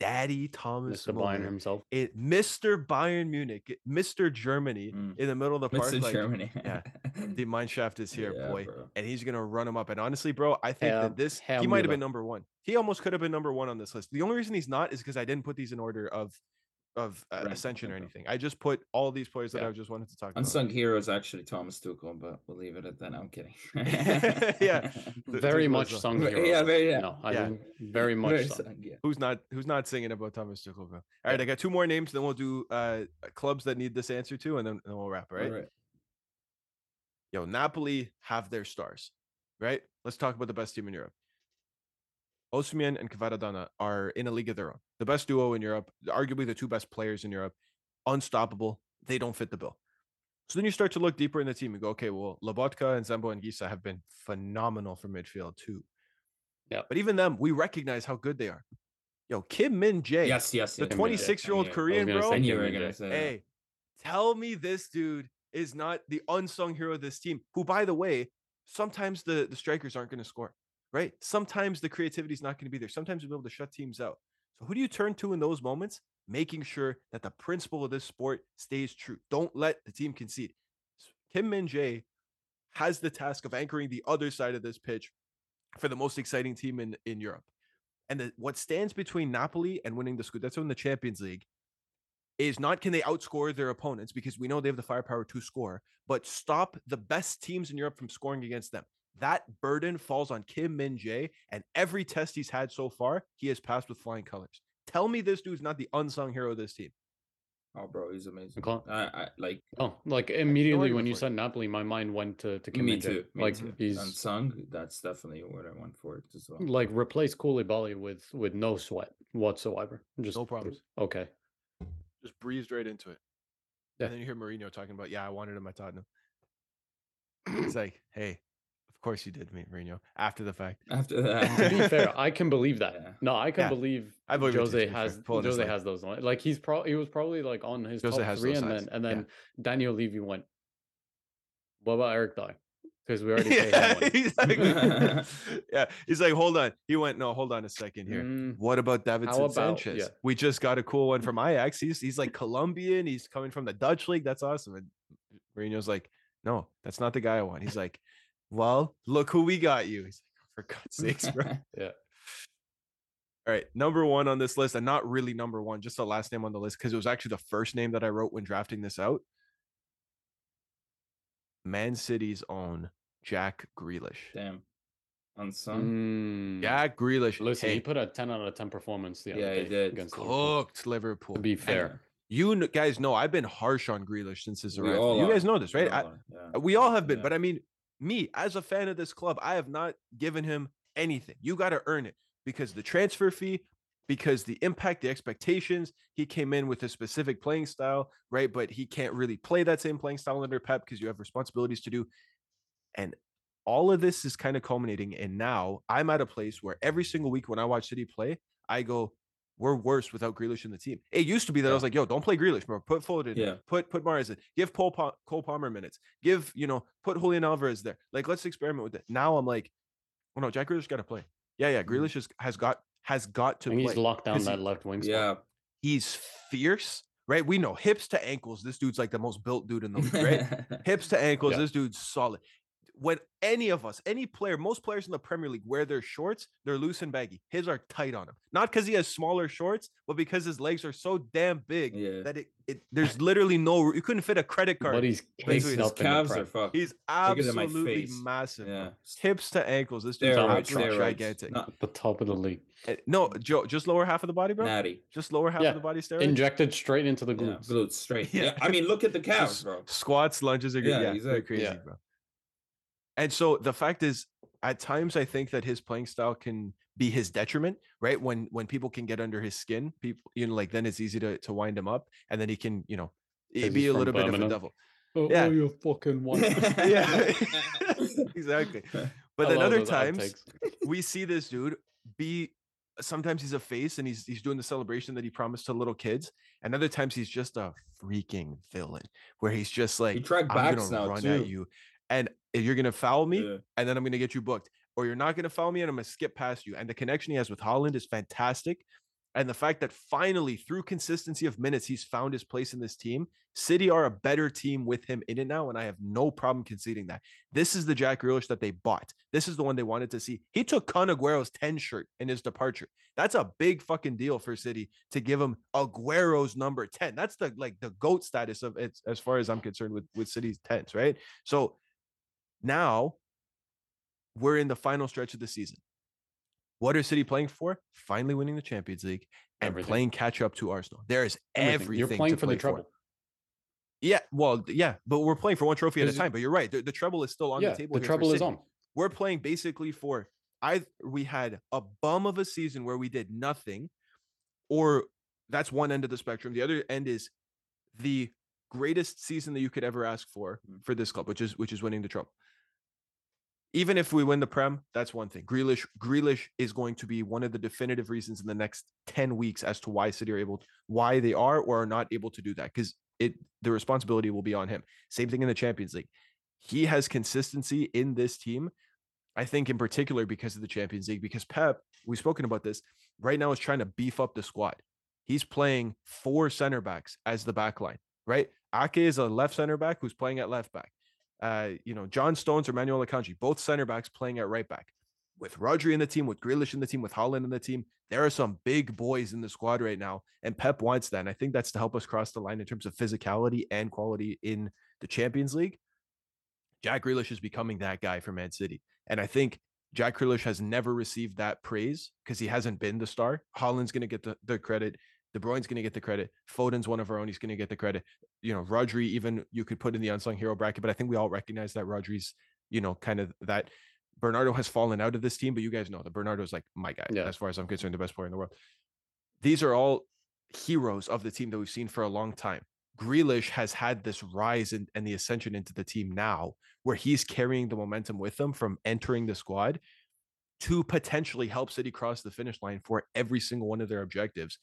Daddy Thomas Mr. Bayern himself. It, Mr. Bayern Munich, Mr. Germany Mm. in the middle of the park. Mr. like, Germany. yeah, <laughs> the mine shaft is here, Yeah, boy. bro. And he's gonna run him up. And honestly, bro, I think that this he might have been number one. He almost could have been number one on this list. The only reason he's not is because I didn't put these in order of of uh, Right, ascension or anything. I just put all these players that Yeah. I just wanted to talk about. Unsung hero is actually Thomas Tuchel, but we'll leave it at that. I'm kidding. <laughs> Yeah. <laughs> Very much sung Very- hero. yeah, very- yeah. No, I Yeah. didn't. Very much Very sung. sung, yeah. who's not who's not singing about Thomas Tuchel? Bro? All right, I got two more names. Then we'll do uh clubs that need this answer too, and then, then we'll wrap. Right? Alright. Yo, Napoli have their stars, right? Let's talk about the best team in Europe. Osimhen and Kvaradona are in a league of their own. The best duo in Europe, arguably the two best players in Europe, unstoppable. They don't fit the bill. So then you start to look deeper in the team and go, okay, well, Lobotka and Zambo Anguissa have been phenomenal for midfield too. Yeah. But even them, we recognize how good they are. Yo, Kim Min Jae, Yes, yes, the 26 year old I knew it. Korean, bro. say you were Min gonna Jae. say that. Hey, tell me this dude is not the unsung hero of this team, who, by the way, sometimes the, the strikers aren't going to score, right? Sometimes the creativity is not going to be there. Sometimes you'll be able to shut teams out. So, who do you turn to in those moments? Making sure that the principle of this sport stays true. Don't let the team concede. Kim Min Jae has the task of anchoring the other side of this pitch for the most exciting team in, in Europe. And the, what stands between Napoli and winning the Scudetto in the Champions League is not can they outscore their opponents because we know they have the firepower to score, but stop the best teams in Europe from scoring against them. That burden falls on Kim Min Jae, and every test he's had so far, he has passed with flying colors. Tell me this dude's not the unsung hero of this team. Oh, bro, he's amazing. Okay. I, I like Oh, like immediately when you for it. said Napoli, my mind went to to Kim me Min-jae. too. Me Like too. he's unsung. That's definitely what I went for it as well. like replace Koulibaly with with no sweat whatsoever. Just No problems. Okay. Just breezed right into it. Yeah. And then you hear Mourinho talking about, yeah, I wanted him at Tottenham. It's <clears throat> like, hey, of course you did, Mourinho, after the fact. After <laughs> that, to be fair, I can believe that. Yeah. No, I can Yeah. believe I believe it too, to Jose has Jose has those li- like he's probably he was probably like on his Jose top three and sides, then and yeah. then Daniel Levy went. What about Eric Dier? because we <laughs> already paid him yeah, money. he's like, <laughs> yeah, he's like, hold on. He went, no, hold on a second here. Mm, What about Davinson about- Sanchez? yeah. We just got a cool one from Ajax. He's he's like Colombian. He's coming from the Dutch league. That's awesome. And Mourinho's like, no, that's not the guy I want. He's like, well, look who we got you. He's like, for God's sakes, bro. <laughs> yeah. All right, number one on this list, and not really number one, just the last name on the list because it was actually the first name that I wrote when drafting this out. Man City's own Jack Grealish. Damn. Unsung. Mm, Jack Grealish. Listen, hey, he put a 10 out of 10 performance the other Yeah, he did. against Liverpool. cooked Liverpool. To be And fair. you guys know I've been harsh on Grealish since his arrival. You guys know this, We right? I- all are, yeah. we all have been, Yeah. but I mean, me as a fan of this club, I have not given him anything. You got to earn it because the transfer fee, because the impact, the expectations. He came in with a specific playing style, right? But he can't really play that same playing style under Pep because you have responsibilities to do. And all of this is kind of culminating. And now I'm at a place where every single week when I watch City play, I go, we're worse without Grealish in the team. It used to be that I was like, yo, don't play Grealish, bro. Put Foden, Yeah. put put Mahrez in, give Cole, Pa- Cole Palmer minutes, give you know, put Julian Alvarez there. Like, let's experiment with it. Now I'm like, oh no, Jack Grealish got to play. Yeah, yeah, Mhm. Grealish has, has got has got to And play. he's locked down 'cause he- that left wing spot. Yeah. He's fierce, right? We know hips to ankles. This dude's like the most built dude in the league, right? <laughs> hips to ankles. Yeah. This dude's solid. When any of us, any player, most players in the Premier League wear their shorts, they're loose and baggy. His are tight on him. Not because he has smaller shorts, but because his legs are so damn big yeah. that it, it there's <laughs> literally no you couldn't fit a credit card. But he's His- His up in the calves are fucked. He's Bigger than my absolutely face. massive. bro. Yeah. Hips to ankles. This dude's Steroids, absolutely gigantic. Not the top of the league. Eh, No, Joe, just lower half of the body, bro. natty. Just lower half Yeah. of the body steroids. Injected straight into the Yeah. glutes. Glutes straight. <laughs> Yeah. Yeah. I mean, look at the calves, Just bro. Squats, lunges are good. Yeah, Yeah, exactly. crazy, Yeah. bro. And so the fact is, at times I think that his playing style can be his detriment, right? When when people can get under his skin, people, you know, like then it's easy to to wind him up, and then he can, you know, it 'Cause be a from little bit of a devil. Oh, Yeah. oh, you fucking one. <laughs> yeah, <laughs> <laughs> exactly. But I then other times we see this dude be sometimes he's a face and he's he's doing the celebration that he promised to little kids and other times he's just a freaking villain where he's just like He track i'm backs gonna now run too. at you and if you're gonna foul me Yeah. and then i'm gonna get you booked or you're not gonna foul me and i'm gonna skip past you and the connection he has with Haaland is fantastic and the fact that finally through consistency of minutes he's found his place in this team city are a better team with him in it now and i have no problem conceding that this is the Jack Grealish that they bought. This is the one they wanted to see. He took Kun Aguero's 10 shirt in his departure. That's a big fucking deal for City to give him Aguero's number 10. That's the like the GOAT status of it as far as I'm concerned with, with City's 10s, right? So now we're in the final stretch of the season. What are City playing for? Finally winning the Champions League and Everything. playing catch up to Arsenal. There is Everything. everything. You're playing to for the play treble. Yeah, well, yeah, but we're playing for one trophy at a time. But you're right. The, the treble is still on yeah, the table. the treble is on. we're playing basically for I we had a bum of a season where we did nothing, or that's one end of the spectrum. The other end is the greatest season that you could ever ask for for this club, which is which is winning the trophy. Even if we win the prem, that's one thing. Grealish, Grealish is going to be one of the definitive reasons in the next ten weeks as to why City are able, why they are or are not able to do that, because it the responsibility will be on him. Same thing in the Champions League. He has consistency in this team I think in particular because of the Champions League, because Pep, we've spoken about this, right now is trying to beef up the squad. He's playing four center backs as the back line, right? Ake is a left center back who's playing at left back. Uh, you know, John Stones or Manuel Akanji, both center backs playing at right back. With Rodri in the team, with Grealish in the team, with Haaland in the team, there are some big boys in the squad right now, and Pep wants that. And I think that's to help us cross the line in terms of physicality and quality in the Champions League. Jack Grealish is becoming that guy for Man City. And I think Jack Grealish has never received that praise because he hasn't been the star. Haaland's going to get the, the credit. De Bruyne's going to get the credit. Foden's one of our own. He's going to get the credit. You know, Rodri, even you could put in the unsung hero bracket, but I think we all recognize that Rodri's, you know, kind of that. Bernardo has fallen out of this team, but you guys know that Bernardo's like my guy, Yeah. as far as I'm concerned, the best player in the world. These are all heroes of the team that we've seen for a long time. Grealish has had this rise and, and the ascension into the team now, where he's carrying the momentum with him from entering the squad to potentially help City cross the finish line for every single one of their objectives.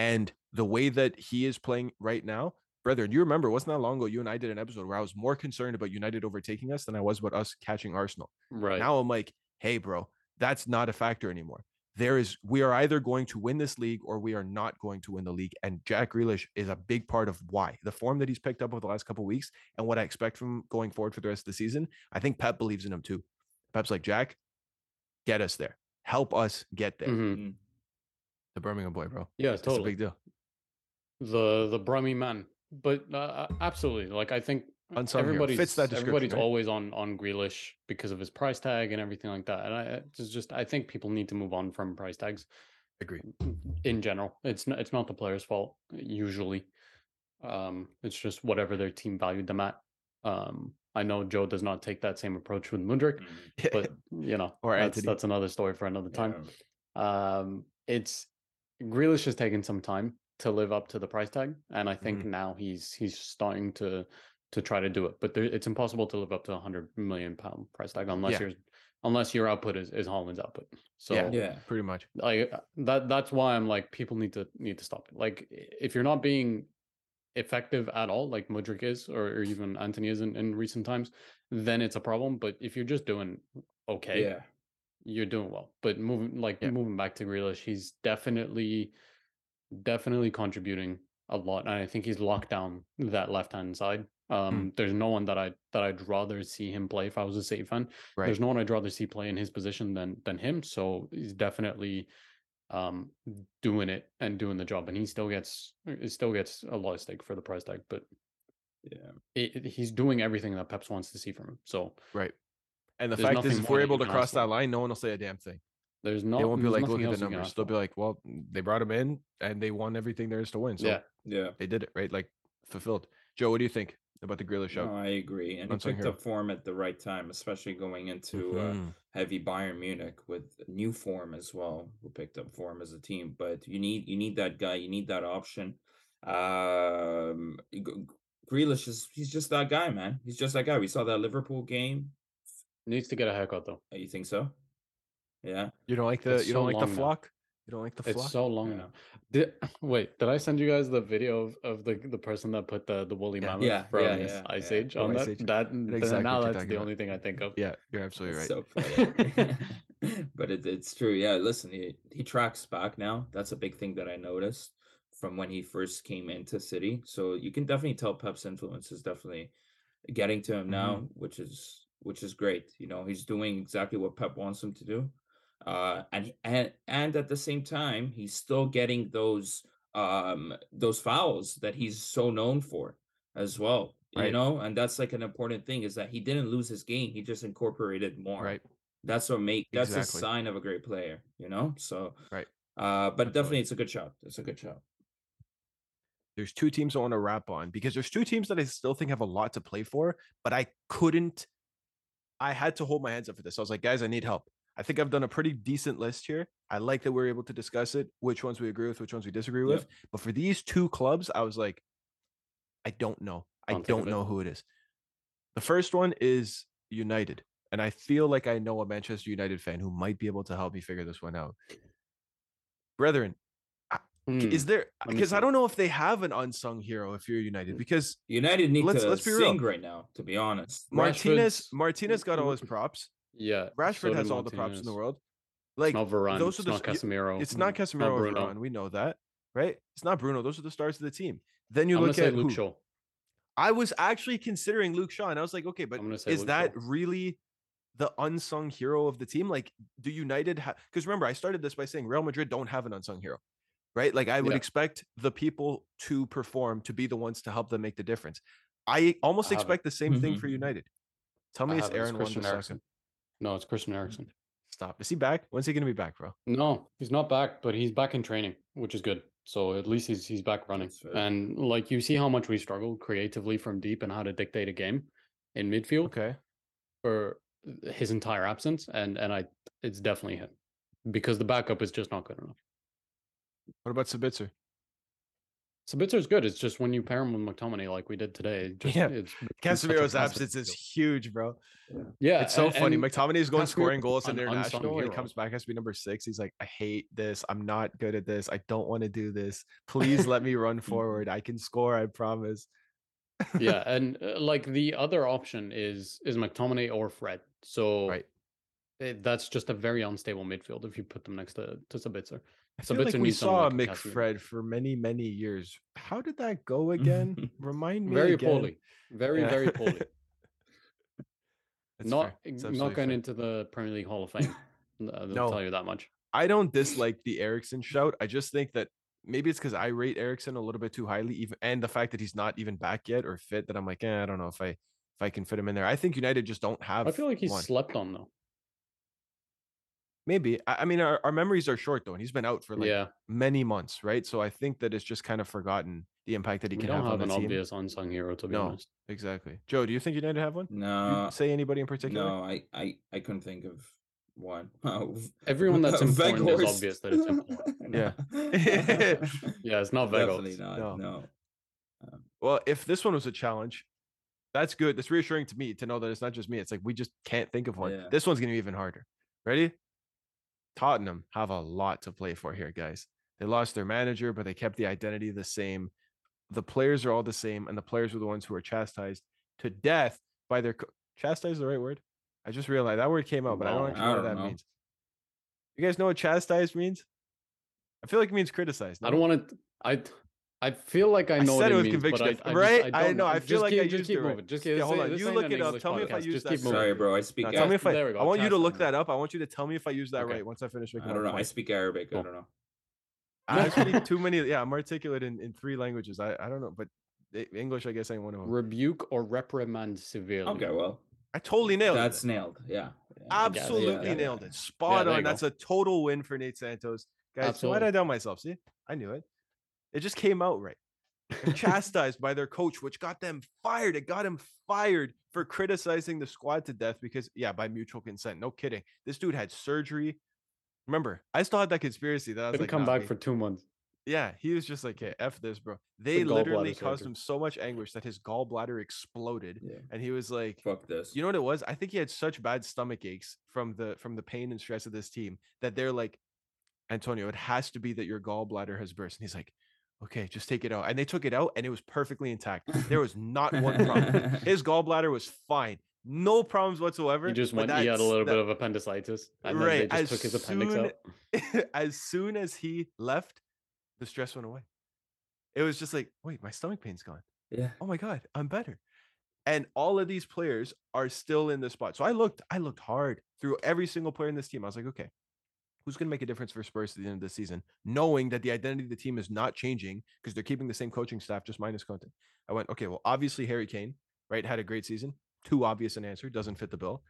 And the way that he is playing right now, Brethren, you remember, it wasn't that long ago, you and I did an episode where I was more concerned about United overtaking us than I was about us catching Arsenal. Right. Now I'm like, hey, bro, that's not a factor anymore. There is, we are either going to win this league or we are not going to win the league. And Jack Grealish is a big part of why the form that he's picked up over the last couple of weeks and what I expect from going forward for the rest of the season. I think Pep believes in him too. Pep's like, Jack, get us there, help us get there. Mhm. The Birmingham boy, bro. Yeah, It's a totally. big deal. the the Brummy man. But uh, absolutely, like I think Unsung everybody's Fits that description, everybody's right? always on on Grealish because of his price tag and everything like that. And I it's just I think people need to move on from price tags Agree. in general. It's not it's not the player's fault usually. Um, it's just whatever their team valued them at. Um, I know Joe does not take that same approach with Mudryk, Mm. but <laughs> you know Or that's Antony. that's another story for another time. Yeah. Um, it's Grealish has taken some time to live up to the price tag, and I think Mm-hmm. now he's he's starting to to try to do it. But there, it's impossible to live up to a hundred million pound price tag unless Yeah. you're unless your output is, is Haaland's output. So Yeah. Yeah. Pretty much. like uh, that that's why I'm like people need to need to stop it. Like if you're not being effective at all, like Mudryk is, or, or even Antony is in, in recent times, then it's a problem. But if you're just doing okay, Yeah. You're doing well. But moving like Yeah. moving back to Grealish, he's definitely definitely contributing a lot. And I think he's locked down that left hand side. Hmm. Um, there's no one that I that I'd rather see him play if I was a City fan. Right. There's no one I'd rather see play in his position than than him. So he's definitely um doing it and doing the job. And he still gets he still gets a lot of stake for the price tag, but Yeah. it, it- he's doing everything that Peps wants to see from him. So Right. And the There's fact is, if we're able to cross that line, no one will say a damn thing. there's no. they won't be like, look at the numbers. They'll be like, well, they brought him in and they won everything there is to win. So yeah. Yeah. they did it, right? Like fulfilled. Joe, what do you think about the Grealish show? No, I agree. And he picked hero. up form at the right time, especially going into uh, Mhm. heavy Bayern Munich with new form as well, who picked up form as a team. But you need you need that guy, you need that option. Um Grealish is he's just that guy, man. He's just that guy. We saw that Liverpool game. Needs to get a haircut though. Uh, You think so? Yeah. You don't like the It's you don't so like the long now. flock? You don't like the It's flock? so long Yeah. now. Did <clears throat> wait? Did I send you guys the video of, of the the person that put the the woolly Yeah. mammoth Yeah, from yeah, yeah, Ice yeah. Age on Ice that? Age. That know exactly now that's the about. only thing I think of. yeah, you're absolutely right. So <laughs> <laughs> but it, it's true. Yeah, listen, he, he tracks back now. That's a big thing that I noticed from when he first came into City. So you can definitely tell Pep's influence is definitely getting to him Mm-hmm. now, which is which is great. You know, he's doing exactly what Pep wants him to do. Uh and and and at the same time, he's still getting those um those fouls that he's so known for as well. You know, and that's like an important thing is that he didn't lose his game. He just incorporated more. Right. That's what make that's Exactly. a sign of a great player, you know? So Right. uh but Absolutely. definitely it's a good shot. It's a good shot. There's two teams I want to wrap on because there's two teams that I still think have a lot to play for, but I couldn't. I had to hold my hands up for this. I was like, guys, I need help. I think I've done a pretty decent list here. I like that we're able to discuss it, which ones we agree with, which ones we disagree with. But for these two clubs, I was like, I don't know. I don't know who it is. The first one is United. And I feel like I know a Manchester United fan who might be able to help me figure this one out. Brethren, Hmm, is there because I don't know if they have an unsung hero if you're United because United need Let's- to let's be real. right now, to be honest. Martinez Rashford's- Martinez got all his <laughs> props. Yeah. Rashford so has all the props in the world. Like It's not Varane. those it's are the not Casemiro. it's not mm, Casemiro or Bruno. Varane. We know that, right? It's not Bruno. Those are the stars of the team. Then you I'm look at Luke who? Shaw. I was actually considering Luke Shaw, and I was like, okay, but I'm gonna say is Luke that Shaw. really the unsung hero of the team? Like, do United have? Because remember, I started this by saying Real Madrid don't have an unsung hero, right? Like, I would Yeah. expect the people to perform to be the ones to help them make the difference. I almost I expect the same thing Mhm. for United. Tell me I it's Aaron Christian Wan-Bissaka. No, it's Christian Eriksen. Stop. Is he back? When's he gonna be back, bro? No, he's not back, but he's back in training, which is good. So at least he's he's back running. And like you see how much we struggle creatively from deep and how to dictate a game in midfield Okay. for his entire absence. And and I it's definitely him. Because the backup is just not good enough. What about Sabitzer? Sabitzer's good. It's just when you pair him with McTominay like we did today, just Yeah. it's a Casemiro's absence is huge, bro. yeah. It's so and- funny. McTominay is going Casemiro scoring goals in international. He comes back has to be number six. He's like, I hate this. I'm not good at this. I don't want to do this. Please let me run forward. I can score. I promise. yeah, <laughs> and uh, like the other option is is McTominay or Fred. So Right. it- that's just a very unstable midfield if you put them next to to Sabitzer. I feel like we saw like. McFred for many, many years. How did that go again? <laughs> Remind me. Very again. poorly, very Yeah. very poorly. <laughs> Not not going fair. into the Premier League Hall of Fame. <laughs> uh, I'll No. tell you that much. I don't dislike the Eriksen shout. I just think that maybe it's because I rate Eriksen a little bit too highly, even and the fact that he's not even back yet or fit. That I'm like, eh, I don't know if I if I can fit him in there. I think United just don't have. I feel like he's one. slept on though. Maybe. I, I mean, our, our memories are short though, and he's been out for like yeah, many months, right? So I think that it's just kind of forgotten the impact that he we can don't have, have on an the team. obvious unsung hero to be No. honest. Exactly. Joe, do you think United have one? No, you say anybody in particular? no, I, I, I couldn't think of one. <laughs> Oh, Everyone that's important is Weghorst. obvious that it's important. <laughs> Yeah. <laughs> Yeah, it's not definitely not. No. No. Um, well, if this one was a challenge, that's good. That's reassuring to me to know that it's not just me. It's like we just can't think of one. Yeah. This one's gonna be even harder. Ready? Tottenham have a lot to play for here, guys. They lost their manager, but they kept the identity the same. The players are all the same, and the players are the ones who are chastised to death by their co- chastised. is The right word? I just realized that word came out, but I don't actually I know what that know. means. You guys know what chastised means? I feel like it means criticized. I don't want to. I I feel like I I know said what it it with means, conviction, but I, I right? Just, I don't know, I just feel like I keep, just used keep it right. moving. Just Yeah, keep, hold on, you look it up. English Tell me if I use that sorry, bro. I speak. Now, tell me if I. There we go. I want you to look that up. I want you to tell me if I use that Okay. right once I finish making. I don't my know. I speak Arabic. I don't know. I speak <laughs> too many. Yeah, I'm articulate in, in three languages. I, I don't know, but English, I guess, I ain't one of them. Rebuke or reprimand severely. Okay, well, I totally nailed that's it. That's nailed. Yeah. yeah, Absolutely yeah, nailed it. Spot on. That's go. a total win for Nate Santos, guys. So why did I doubt myself? See, I knew it. It just came out right. <laughs> Chastised by their coach, which got them fired. It got him fired for criticizing the squad to death because, yeah, by mutual consent. No kidding. This dude had surgery. Remember, I still had that conspiracy that I was Didn't like, come nah, back for two months. Yeah, he was just like, "Hey, f this, bro." They gallbladder literally caused surgery. him so much anguish that his gallbladder exploded, Yeah. and he was like, Fuck this. "You know what it was? I think he had such bad stomach aches from the from the pain and stress of this team that they're like, Antonio, it has to be that your gallbladder has burst." And he's like, "Okay, just take it out." And they took it out, and it was perfectly intact. There <laughs> was not one problem. <laughs> His gallbladder was fine, no problems whatsoever. He just went. He had a little that- bit of appendicitis, and then they just took his appendix soon- out. <laughs> as soon as he left, the stress went away. It was just like, wait, my stomach pain's gone. yeah. Oh my god, I'm better. And all of these players are still in the spot. So I looked, I looked hard through every single player in this team. I was like, okay, who's going to make a difference for Spurs at the end of the season, knowing that the identity of the team is not changing because they're keeping the same coaching staff, just minus Conte. I went, okay, well, obviously Harry Kane, right, had a great season. Too obvious an answer, doesn't fit the bill.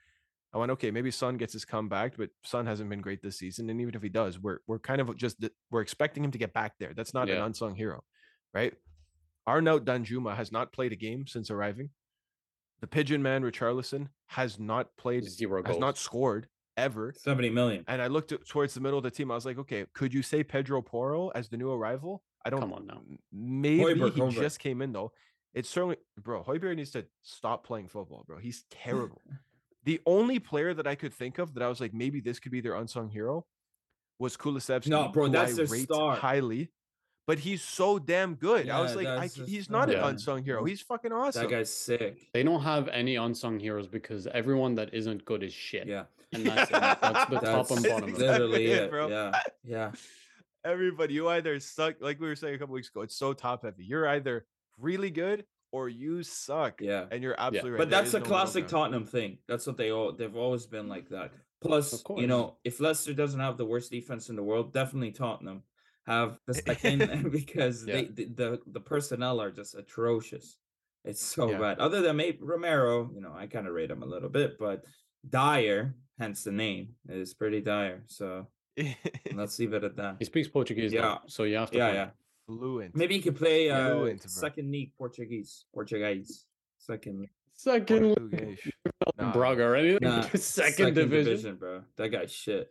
I went, okay, maybe Son gets his comeback, but Son hasn't been great this season. And even if he does, we're we're kind of just we're expecting him to get back there. That's not an unsung hero, right? Our Arnaut Danjuma has not played a game since arriving. The Pigeon Man Richarlison has not played, Zero has not scored ever. 70 million. And I looked at, towards the middle of the team. I was like, okay, could you say Pedro Porro as the new arrival? I don't. Come on now. Maybe Højbjerg, he Højbjerg. just came in though. It's certainly, bro. Højbjerg needs to stop playing football, bro. He's terrible. the only player that I could think of that I was like, maybe this could be their unsung hero, was Kulusevski. No, bro, who that's I their rate star. highly. But he's so damn good. I was like, I, he's not an unsung hero. He's fucking awesome. That guy's sick. They don't have any unsung heroes because everyone that isn't good is shit. Yeah. And that's, it. that's the top and bottom of it. literally it, it, bro. Yeah. Yeah. <laughs> Everybody, you either suck, like we were saying a couple weeks ago. It's so top heavy. You're either really good or you suck. Yeah. And you're absolutely right. But there that's a no classic. Tottenham thing. That's what they all they've always been like that. Plus, you know, if Leicester doesn't have the worst defense in the world, definitely Tottenham have the <laughs> second <laughs> because Yeah. they the, the the personnel are just atrocious. It's so Yeah. bad. Other than maybe Romero, you know, I kind of rate him a little bit, but Dier, hence the name, is pretty dire. So <laughs> let's leave it at that. He speaks Portuguese, Yeah. though, so you have to. Yeah, play. yeah. Fluent. Maybe he could play uh, Fluent, second league Portuguese. Portuguese. Second Second Portuguese. Nah, Braga or. Nah, <laughs> second, division. bro. That guy's shit.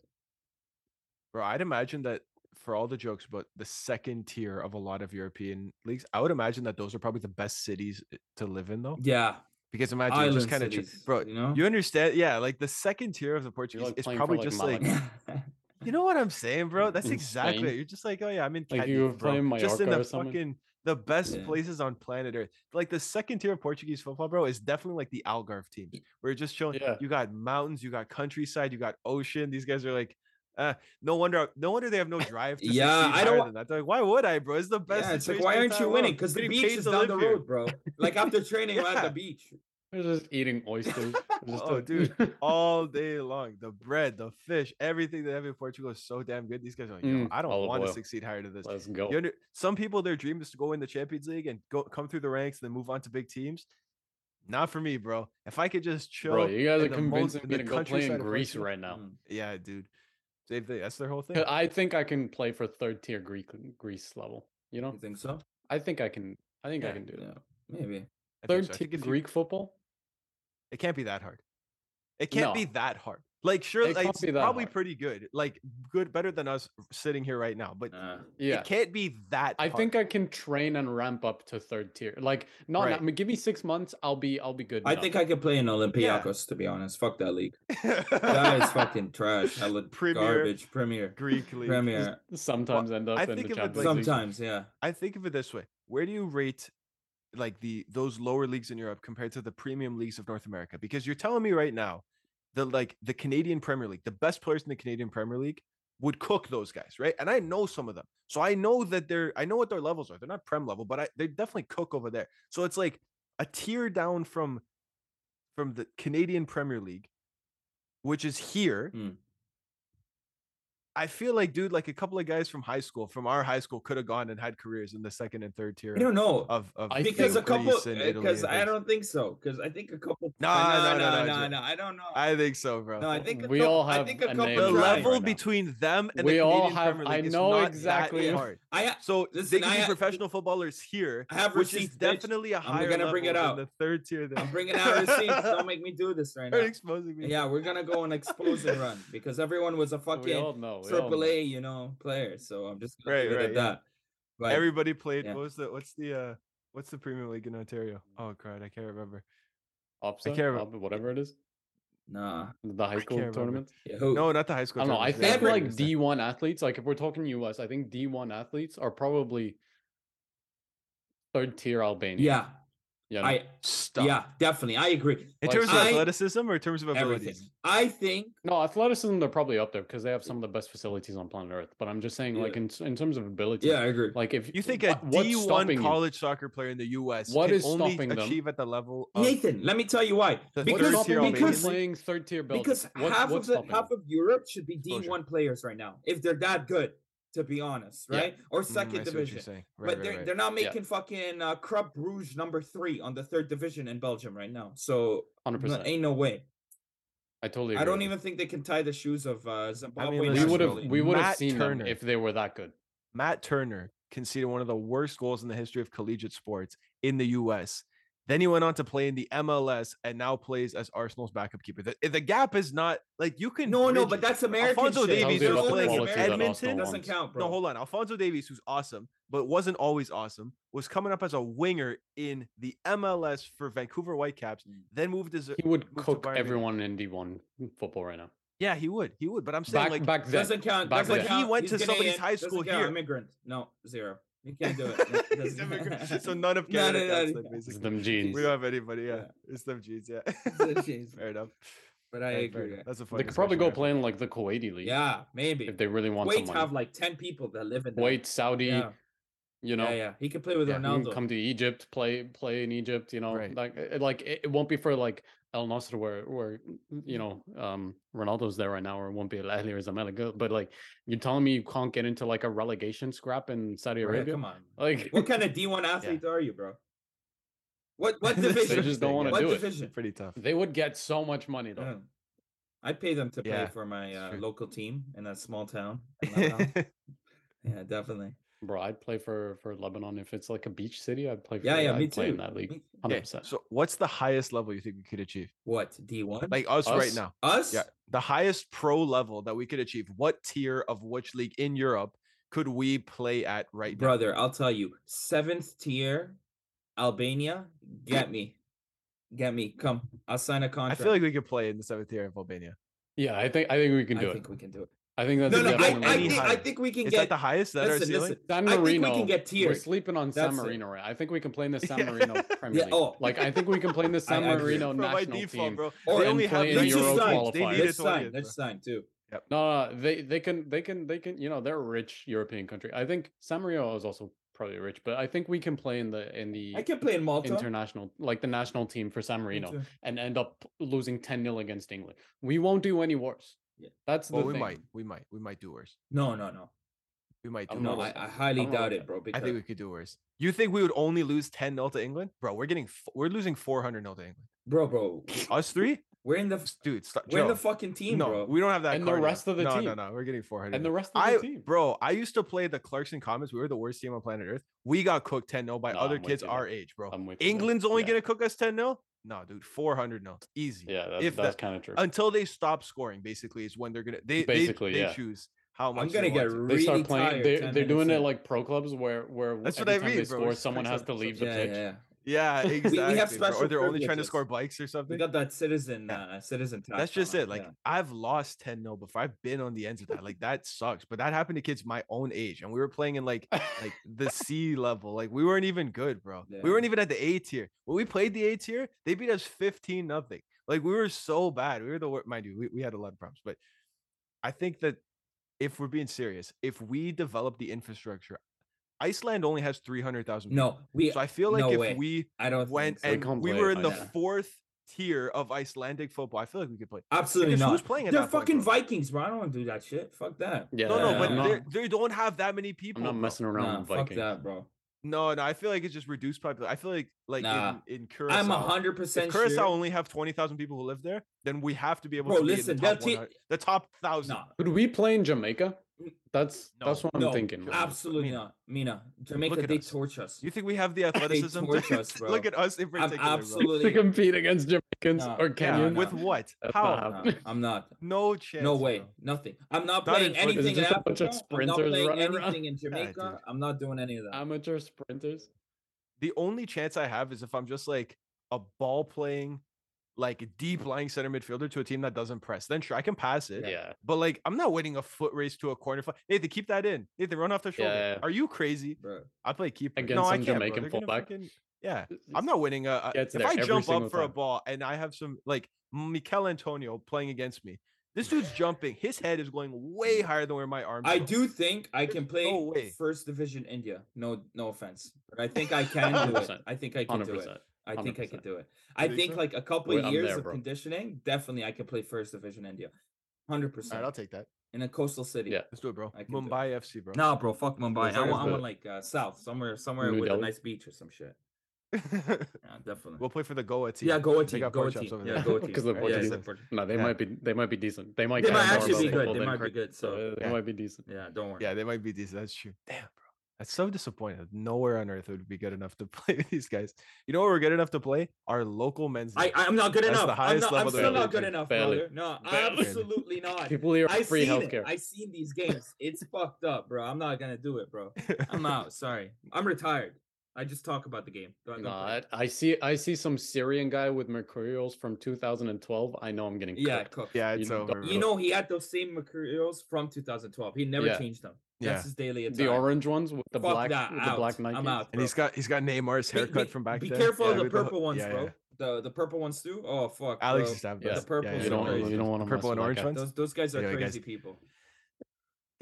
Bro, I'd imagine that for all the jokes about the second tier of a lot of European leagues, I would imagine that those are probably the best cities eh, to live in, though. Yeah, Because imagine you're just island kind of, cities, bro. you know. You understand? Yeah, like the second tier of the Portuguese like is probably like, just like <laughs> You know what I'm saying, bro? <laughs> That's In exactly Spain? it. You're just like, oh yeah, I'm in Like Cadiz, you were bro. playing just in the fucking the best Yeah. places on planet Earth. Like the second tier of Portuguese football, bro, is definitely like the Algarve teams. Where you're just chilling. Yeah. You got mountains, you got countryside, you got ocean. These guys are like, uh, no wonder, no wonder they have no drive. To Yeah, I don't higher than that. Like, why would I, bro? It's the best. yeah, it's like why aren't you winning? Because the beach is down live the here. road, bro. <laughs> Like after training, I'm at the beach. They're just eating oysters. <laughs> Just Oh, dude, <laughs> all day long. The bread, the fish, everything they have in Portugal is so damn good. These guys are like, yo, Mm, I don't olive want to succeed higher than this. Let's go. You under, some people, their dream is to go in the Champions League and go come through the ranks and then move on to big teams. Not for me, bro. If I could just chill, Bro, you guys are the most- convincing me to go play in of Greece right now. Mm. Yeah, dude. Thing. That's their whole thing. I think I can play for third tier Greek Greece level. You know, You think so? I think I can. I think I can do it. yeah, maybe. I think Third so. Tier if you- Greek football. it can't be that hard. It can't be that hard. Like, sure, It like, it's probably hard. pretty good. Like, good, better than us sitting here right now. But Uh, Yeah, it can't be that. I hard. think I can train and ramp up to third tier. Like, not. Right. I mean, give me six months. I'll be. I'll be good. I enough. think I could play in Olympiacos. To be honest, fuck that league. That is <laughs> fucking trash. Hella Premier garbage. Premier. Greek league. Premier. sometimes end up I in think the Champions like- League. Sometimes, yeah. I think of it this way: Where do you rate like the those lower leagues in Europe compared to the premium leagues of North America? Because you're telling me right now, the like the Canadian Premier League, the best players in the Canadian Premier League would cook those guys, right? And I know some of them, so I know that they're I know what their levels are. They're not prem level, but I they definitely cook over there. So it's like a tier down from from the Canadian Premier League, which is here. Mm. I feel like, dude, like a couple of guys from high school, from our high school, could have gone and had careers in the second and third tier I don't know. of, of I because a couple Greece and eh, Italy because I don't think so. Because I think a couple Nah, no, no, no, no, no, no, Joe. no, I don't know. I think so, bro. no, I think We couple, all I think a a couple the level now. between them and We the all Canadian have- Premier I know exactly- hard. I So Listen, they can I be professional footballers here, I have which is receipts, bitch. definitely a I'm higher gonna level bring it than out. the third tier. There. I'm bringing out <laughs> receipts. Don't make me do this right now. exposing me. Yeah, we're gonna go on exposing run because everyone was a fucking. We all know. We all triple. A, you know, player. So I'm just gonna Right, right, at yeah. that. But Everybody played. yeah. What was the what's the uh what's the Premium League in Ontario? Oh god, I can't remember. Opsa, can't remember- Op- whatever it is, nah, the high school tournament. yeah. No, not the high school. I don't know. I think the like D one athletes, like if we're talking US, I think D one athletes are probably third tier Albania. yeah, you know? I Stop. yeah, definitely, I agree. In Like, terms of I- athleticism or in terms of Everything. I think no athleticism. They're probably up there because they have some of the best facilities on planet Earth. But I'm just saying, like in in terms of ability, yeah, I agree. like if You think a what- what's D one stopping you? college soccer player in the U.S. What can is only stopping them? achieve at the level of Nathan, let me tell you why. Because third stopping tier you Albanian from because- playing third tier Belgium? because What- half of the half of Europe should be D one players right now if they're that good. To be honest, Yeah. right? Or Mm, second see division. saying. but Right, they're right, right. they're not Yeah. making fucking uh, Club Bruges number three on the third division in Belgium right now. So Hundred no, percent. ain't no way. I totally. I don't with even think they can tie the shoes of uh, Zimbabwe. listen, We would have. We would have seen Turner. them if they were that good. Matt Turner conceded one of the worst goals in the history of collegiate sports in the U.S. Then he went on to play in the MLS and now plays as Arsenal's backup keeper. The, the gap is not like you can. No, no, bridge but that's American Alphonso shit. Davies, Tells who's playing in quality that Arsenal Edmonton, doesn't count, bro. No, hold on. Alphonso Davies, who's awesome, but wasn't always awesome, was coming up as a winger in the MLS for Vancouver Whitecaps, Mm. then moved as a. He would cook everyone in D one football right now. Yeah, he would. He would. But I'm saying Back like back then. Doesn't count. Back Doesn't then. But he went He's to somebody's high school here. Immigrant. No, zero. You can't do it. <laughs> It He's doesn't- immigrant, <laughs> so none of <laughs> No, Canada no, no, counts no. It's them jeans. We don't have anybody. Yeah, Yeah. it's them jeans. Yeah, Jeans. fair enough. But I Yeah, agree. enough. That's a fun. They could probably go discussion, play in like the Kuwaiti league. Yeah, maybe. If they really want Kuwait some money. have like ten people that live in there. Kuwait, Saudi, Yeah. you know. yeah, yeah. He could play with Yeah, you can Ronaldo. come to Egypt, play play in Egypt, you know, Right. like like it, it won't be for like Al Nassr where where you know um Ronaldo's there right now, or it won't be Al Ahly or Zamalek. But like you're telling me you can't get into like a relegation scrap in Saudi Right, Arabia? Come on. <laughs> Like What kind of D one <laughs> athlete are you, bro? What what <laughs> division? They just don't wanna what do it. division? Pretty tough. they would get so much money though. Yeah. I'd pay them to play Yeah, for my uh, local team in a small town. yeah, definitely. Bro, I'd play for for Lebanon if it's like a beach city. I'd play for Yeah, yeah, I'd me play too. in that league. Hundred Okay, percent. so what's the highest level you think we could achieve? What D one? Like us, right now. us? Yeah, the highest pro level that we could achieve. What tier of which league in Europe could we play at right now? Brother, I'll tell you, seventh tier, Albania, get me, get me. Come, I'll sign a contract. I feel like we could play in the seventh tier of Albania. Yeah, I think I think we can I do it. I think we can do it. I think that's No, no, I, I, think, I think we can Is get. that the highest? Is that our listen, ceiling? listen. San I think we can get We're sleeping on San That's it. Marino, right? I think we can play in the <laughs> San Yeah. Marino Premier Yeah, League. oh. Like I think we can play in the <laughs> San Marino national default, team. bro. Or- they and only have play in the 19 just Euro sign. teams. They qualifiers. needed Let's 20, sign. Let's bro. sign too. No, no, they they can they can they can you know they're a rich European country. I think San Marino is also probably rich, but I think we can play in the in the I can play in Malta. international like the national team for San Marino and end up losing 10-0 against England. We won't do any worse. Yeah. That's the Well, we thing. might, we might, we might do worse. No, no, no, We might do I'm not no. worse. I, I highly I'm not doubt with it, that. bro. I Because think we could do worse. You think we would only lose 10 0 to England? Bro, we're getting, f- we're losing 400 0 to England. bro, bro, <laughs> Us three? we're in the Dude, stop. we're in the Joe, fucking team, no, bro. we don't have that. And the card yet. rest of the team. no, No, team. no, we're getting 400. And the rest of I, the team. bro, I used to play the Clarkson Comets. We were the worst team on planet Earth. We got cooked 10 0 by No, other I'm with kids you our age, bro. I'm with you there. England's only Yeah. going to cook us 10 0? No, dude, 400 0. Easy. Yeah, that, if that's that- kind of true. Until they stop scoring, basically, is when they're going to, they, Basically, they, they choose how much I'm they gonna get want to. they really start playing. tired They're, they're doing minutes it like pro clubs where where That's what every I time mean, they bro. score, someone has to leave the yeah, pitch. yeah, yeah. Yeah, <laughs> we exactly. have special Or they're only trying to score bikes or something. We got that citizen, Yeah. uh, citizen. That's just it. Like yeah. I've lost 10 0 before. I've been on the ends of that. Like that sucks. But that happened to kids my own age. And we were playing in like like the <laughs> C level. Like we weren't even good, bro. We weren't even at the A tier. When we played the A tier, they beat us 15 nothing. Like we were so bad. We were the worst. Mind you, we, we had a lot of problems. But I think that if we're being serious, if we develop the infrastructure, Iceland only has 300,000 no, we. So I feel like no if way. we I don't went so. And can't we were in the Iceland. fourth tier of Icelandic football, I feel like we could play. Absolutely Because not. who's playing They're that point, fucking bro? Vikings, bro. I don't want to do that shit. Fuck that. Yeah, No, no, Yeah, but they're- not, they don't have that many people. I'm not bro. messing around Nah, with fuck Vikings. that, bro. No, no, I feel like it's just reduced population. I feel like like Nah. in, in Curacao. I'm a hundred If percent Curacao sure. only have twenty thousand people who live there, then we have to be able Bro, to be in the top, they'll te- the top thousand. Nah, Could we play in Jamaica? That's No. that's what I'm no, thinking. man. absolutely Mina. not. Mina, Jamaica, Look at they us. torch us. You think we have the athleticism torch to us, <laughs> bro. look at us in I'm particular, bro. to absolutely compete against Jamaicans Nah, or yeah, Kenyans. nah. With what? That's How? not I'm not. No chance. No way. bro. Nothing. I'm not Not playing in foot- Is it anything in just a bunch of Africa. I'm not sprinters playing running around? anything in <laughs> Jamaica. I'm not doing any of that. Amateur sprinters. The only chance I have is if I'm just like a ball playing, like deep lying center midfielder to a team that doesn't press. Then sure, I can pass it. Yeah. But like, I'm not winning a foot race to a corner flag. Nathan, keep that in. Nathan, run off the shoulder. Yeah. Are you crazy? bro. I play keeper. Against no, I can't, bro. Jamaican They're fullback. freaking- yeah, I'm not winning. A, a- if I jump up for a ball and I have some like Mikel Antonio playing against me, this dude's jumping. His head is going way higher than where my arms. I go. do think I can play no first division India. No, no offense, but I think I can <laughs> do it. I think I can Hundred do it. Percent. I think I can 100%. do it. I think think so? like a couple Wait, of years there, of conditioning, definitely I can play first division India. Hundred All right, I'll take that. in a coastal city. Yeah. Let's do it, bro. I can do it. Mumbai FC, bro. Nah, bro, fuck Mumbai. I want, I want like uh, south, somewhere, somewhere New with a nice beach or some shit. <laughs> Yeah, definitely. we'll play for the Goa team. yeah, Goa a They team. got Go a pork chops team. over Yeah, there. go a <laughs> team. Because of Yeah, Portuguese. yeah, Portu- No, they Yeah. might be they might be decent. They might They might actually be good. They might be good, so- they Yeah. might be decent. Yeah, don't worry. Yeah, they might be decent. That's true. Damn, bro. That's so disappointing. Nowhere on earth would be good enough to <laughs> play with these guys. You know what we're good enough to play? Our local men's. I, I'm not good That's the enough. I'm, highest not, I'm still not good reaching. enough, Barely. brother. No, Barely. <laughs> absolutely not. People here I are free seen it. healthcare. I seen these games. It's fucked up, bro. I'm not gonna do it, bro. I'm <laughs> out. Sorry. I'm retired. I just talk about the game. Don't, don't No. I, I see I see some Syrian guy with Mercurials from 2012. I know I'm getting yeah, cooked. cook. yeah, it's You over. don't- You know he had those same Mercurials from 2012. He never Yeah. changed them. That's Yeah. his daily attire. The orange ones with the Fuck black that. with the black Nikes. I'm out. and he's got he's got Neymar's haircut be- from back Be then. careful Yeah, of the with the- purple ones, yeah, bro. yeah. The the purple ones too. Oh fuck. Alex bro. used to have Yeah. those. The purple Yeah, ones You don't yeah, crazy. you don't want The to purple and orange ones? Those those guys are Anyway, guys. crazy people.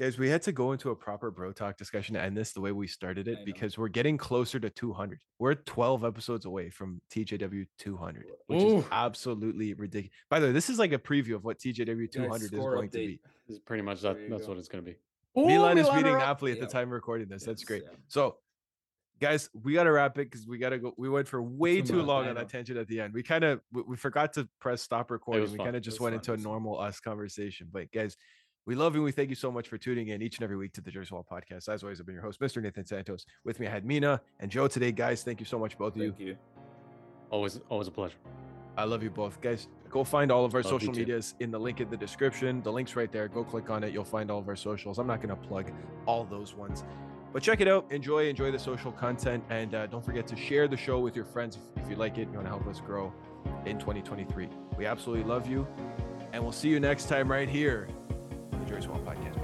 Guys, we had to go into a proper bro talk discussion to end this the way we started it because we're getting closer to 200. We're 12 episodes away from TJW 200, which is absolutely ridiculous. By the way, this is like a preview of what TJW 200 is score going to be. This is pretty much that. That's go. what it's gonna be. Milan Ooh, is beating. Napoli at the time of recording this. That's great. yeah. So, guys, we got to wrap it because we got to go. We went for way Too long on that tangent at the end. We kind of we, we forgot to press stop recording. We kind of just went fun. into a normal us conversation. But guys, we love you. We thank you so much for tuning in each and every week to the Jersey Wall podcast. As always, I've been your host, Mr. Nathan Santos. With me, I had Mina and Joe today. Guys, thank you so much, both of you. Thank you. Always always a pleasure. I love you both, guys. Go find all of our Love social medias in the link in the description. The link's right there. Go click on it. You'll find all of our socials. I'm not going to plug all those ones, but check it out. Enjoy, enjoy the social content, and uh, don't forget to share the show with your friends if, if you like it. You want to help us grow in 2023. We absolutely love you, and we'll see you next time right here on the Jersey Wall Podcast.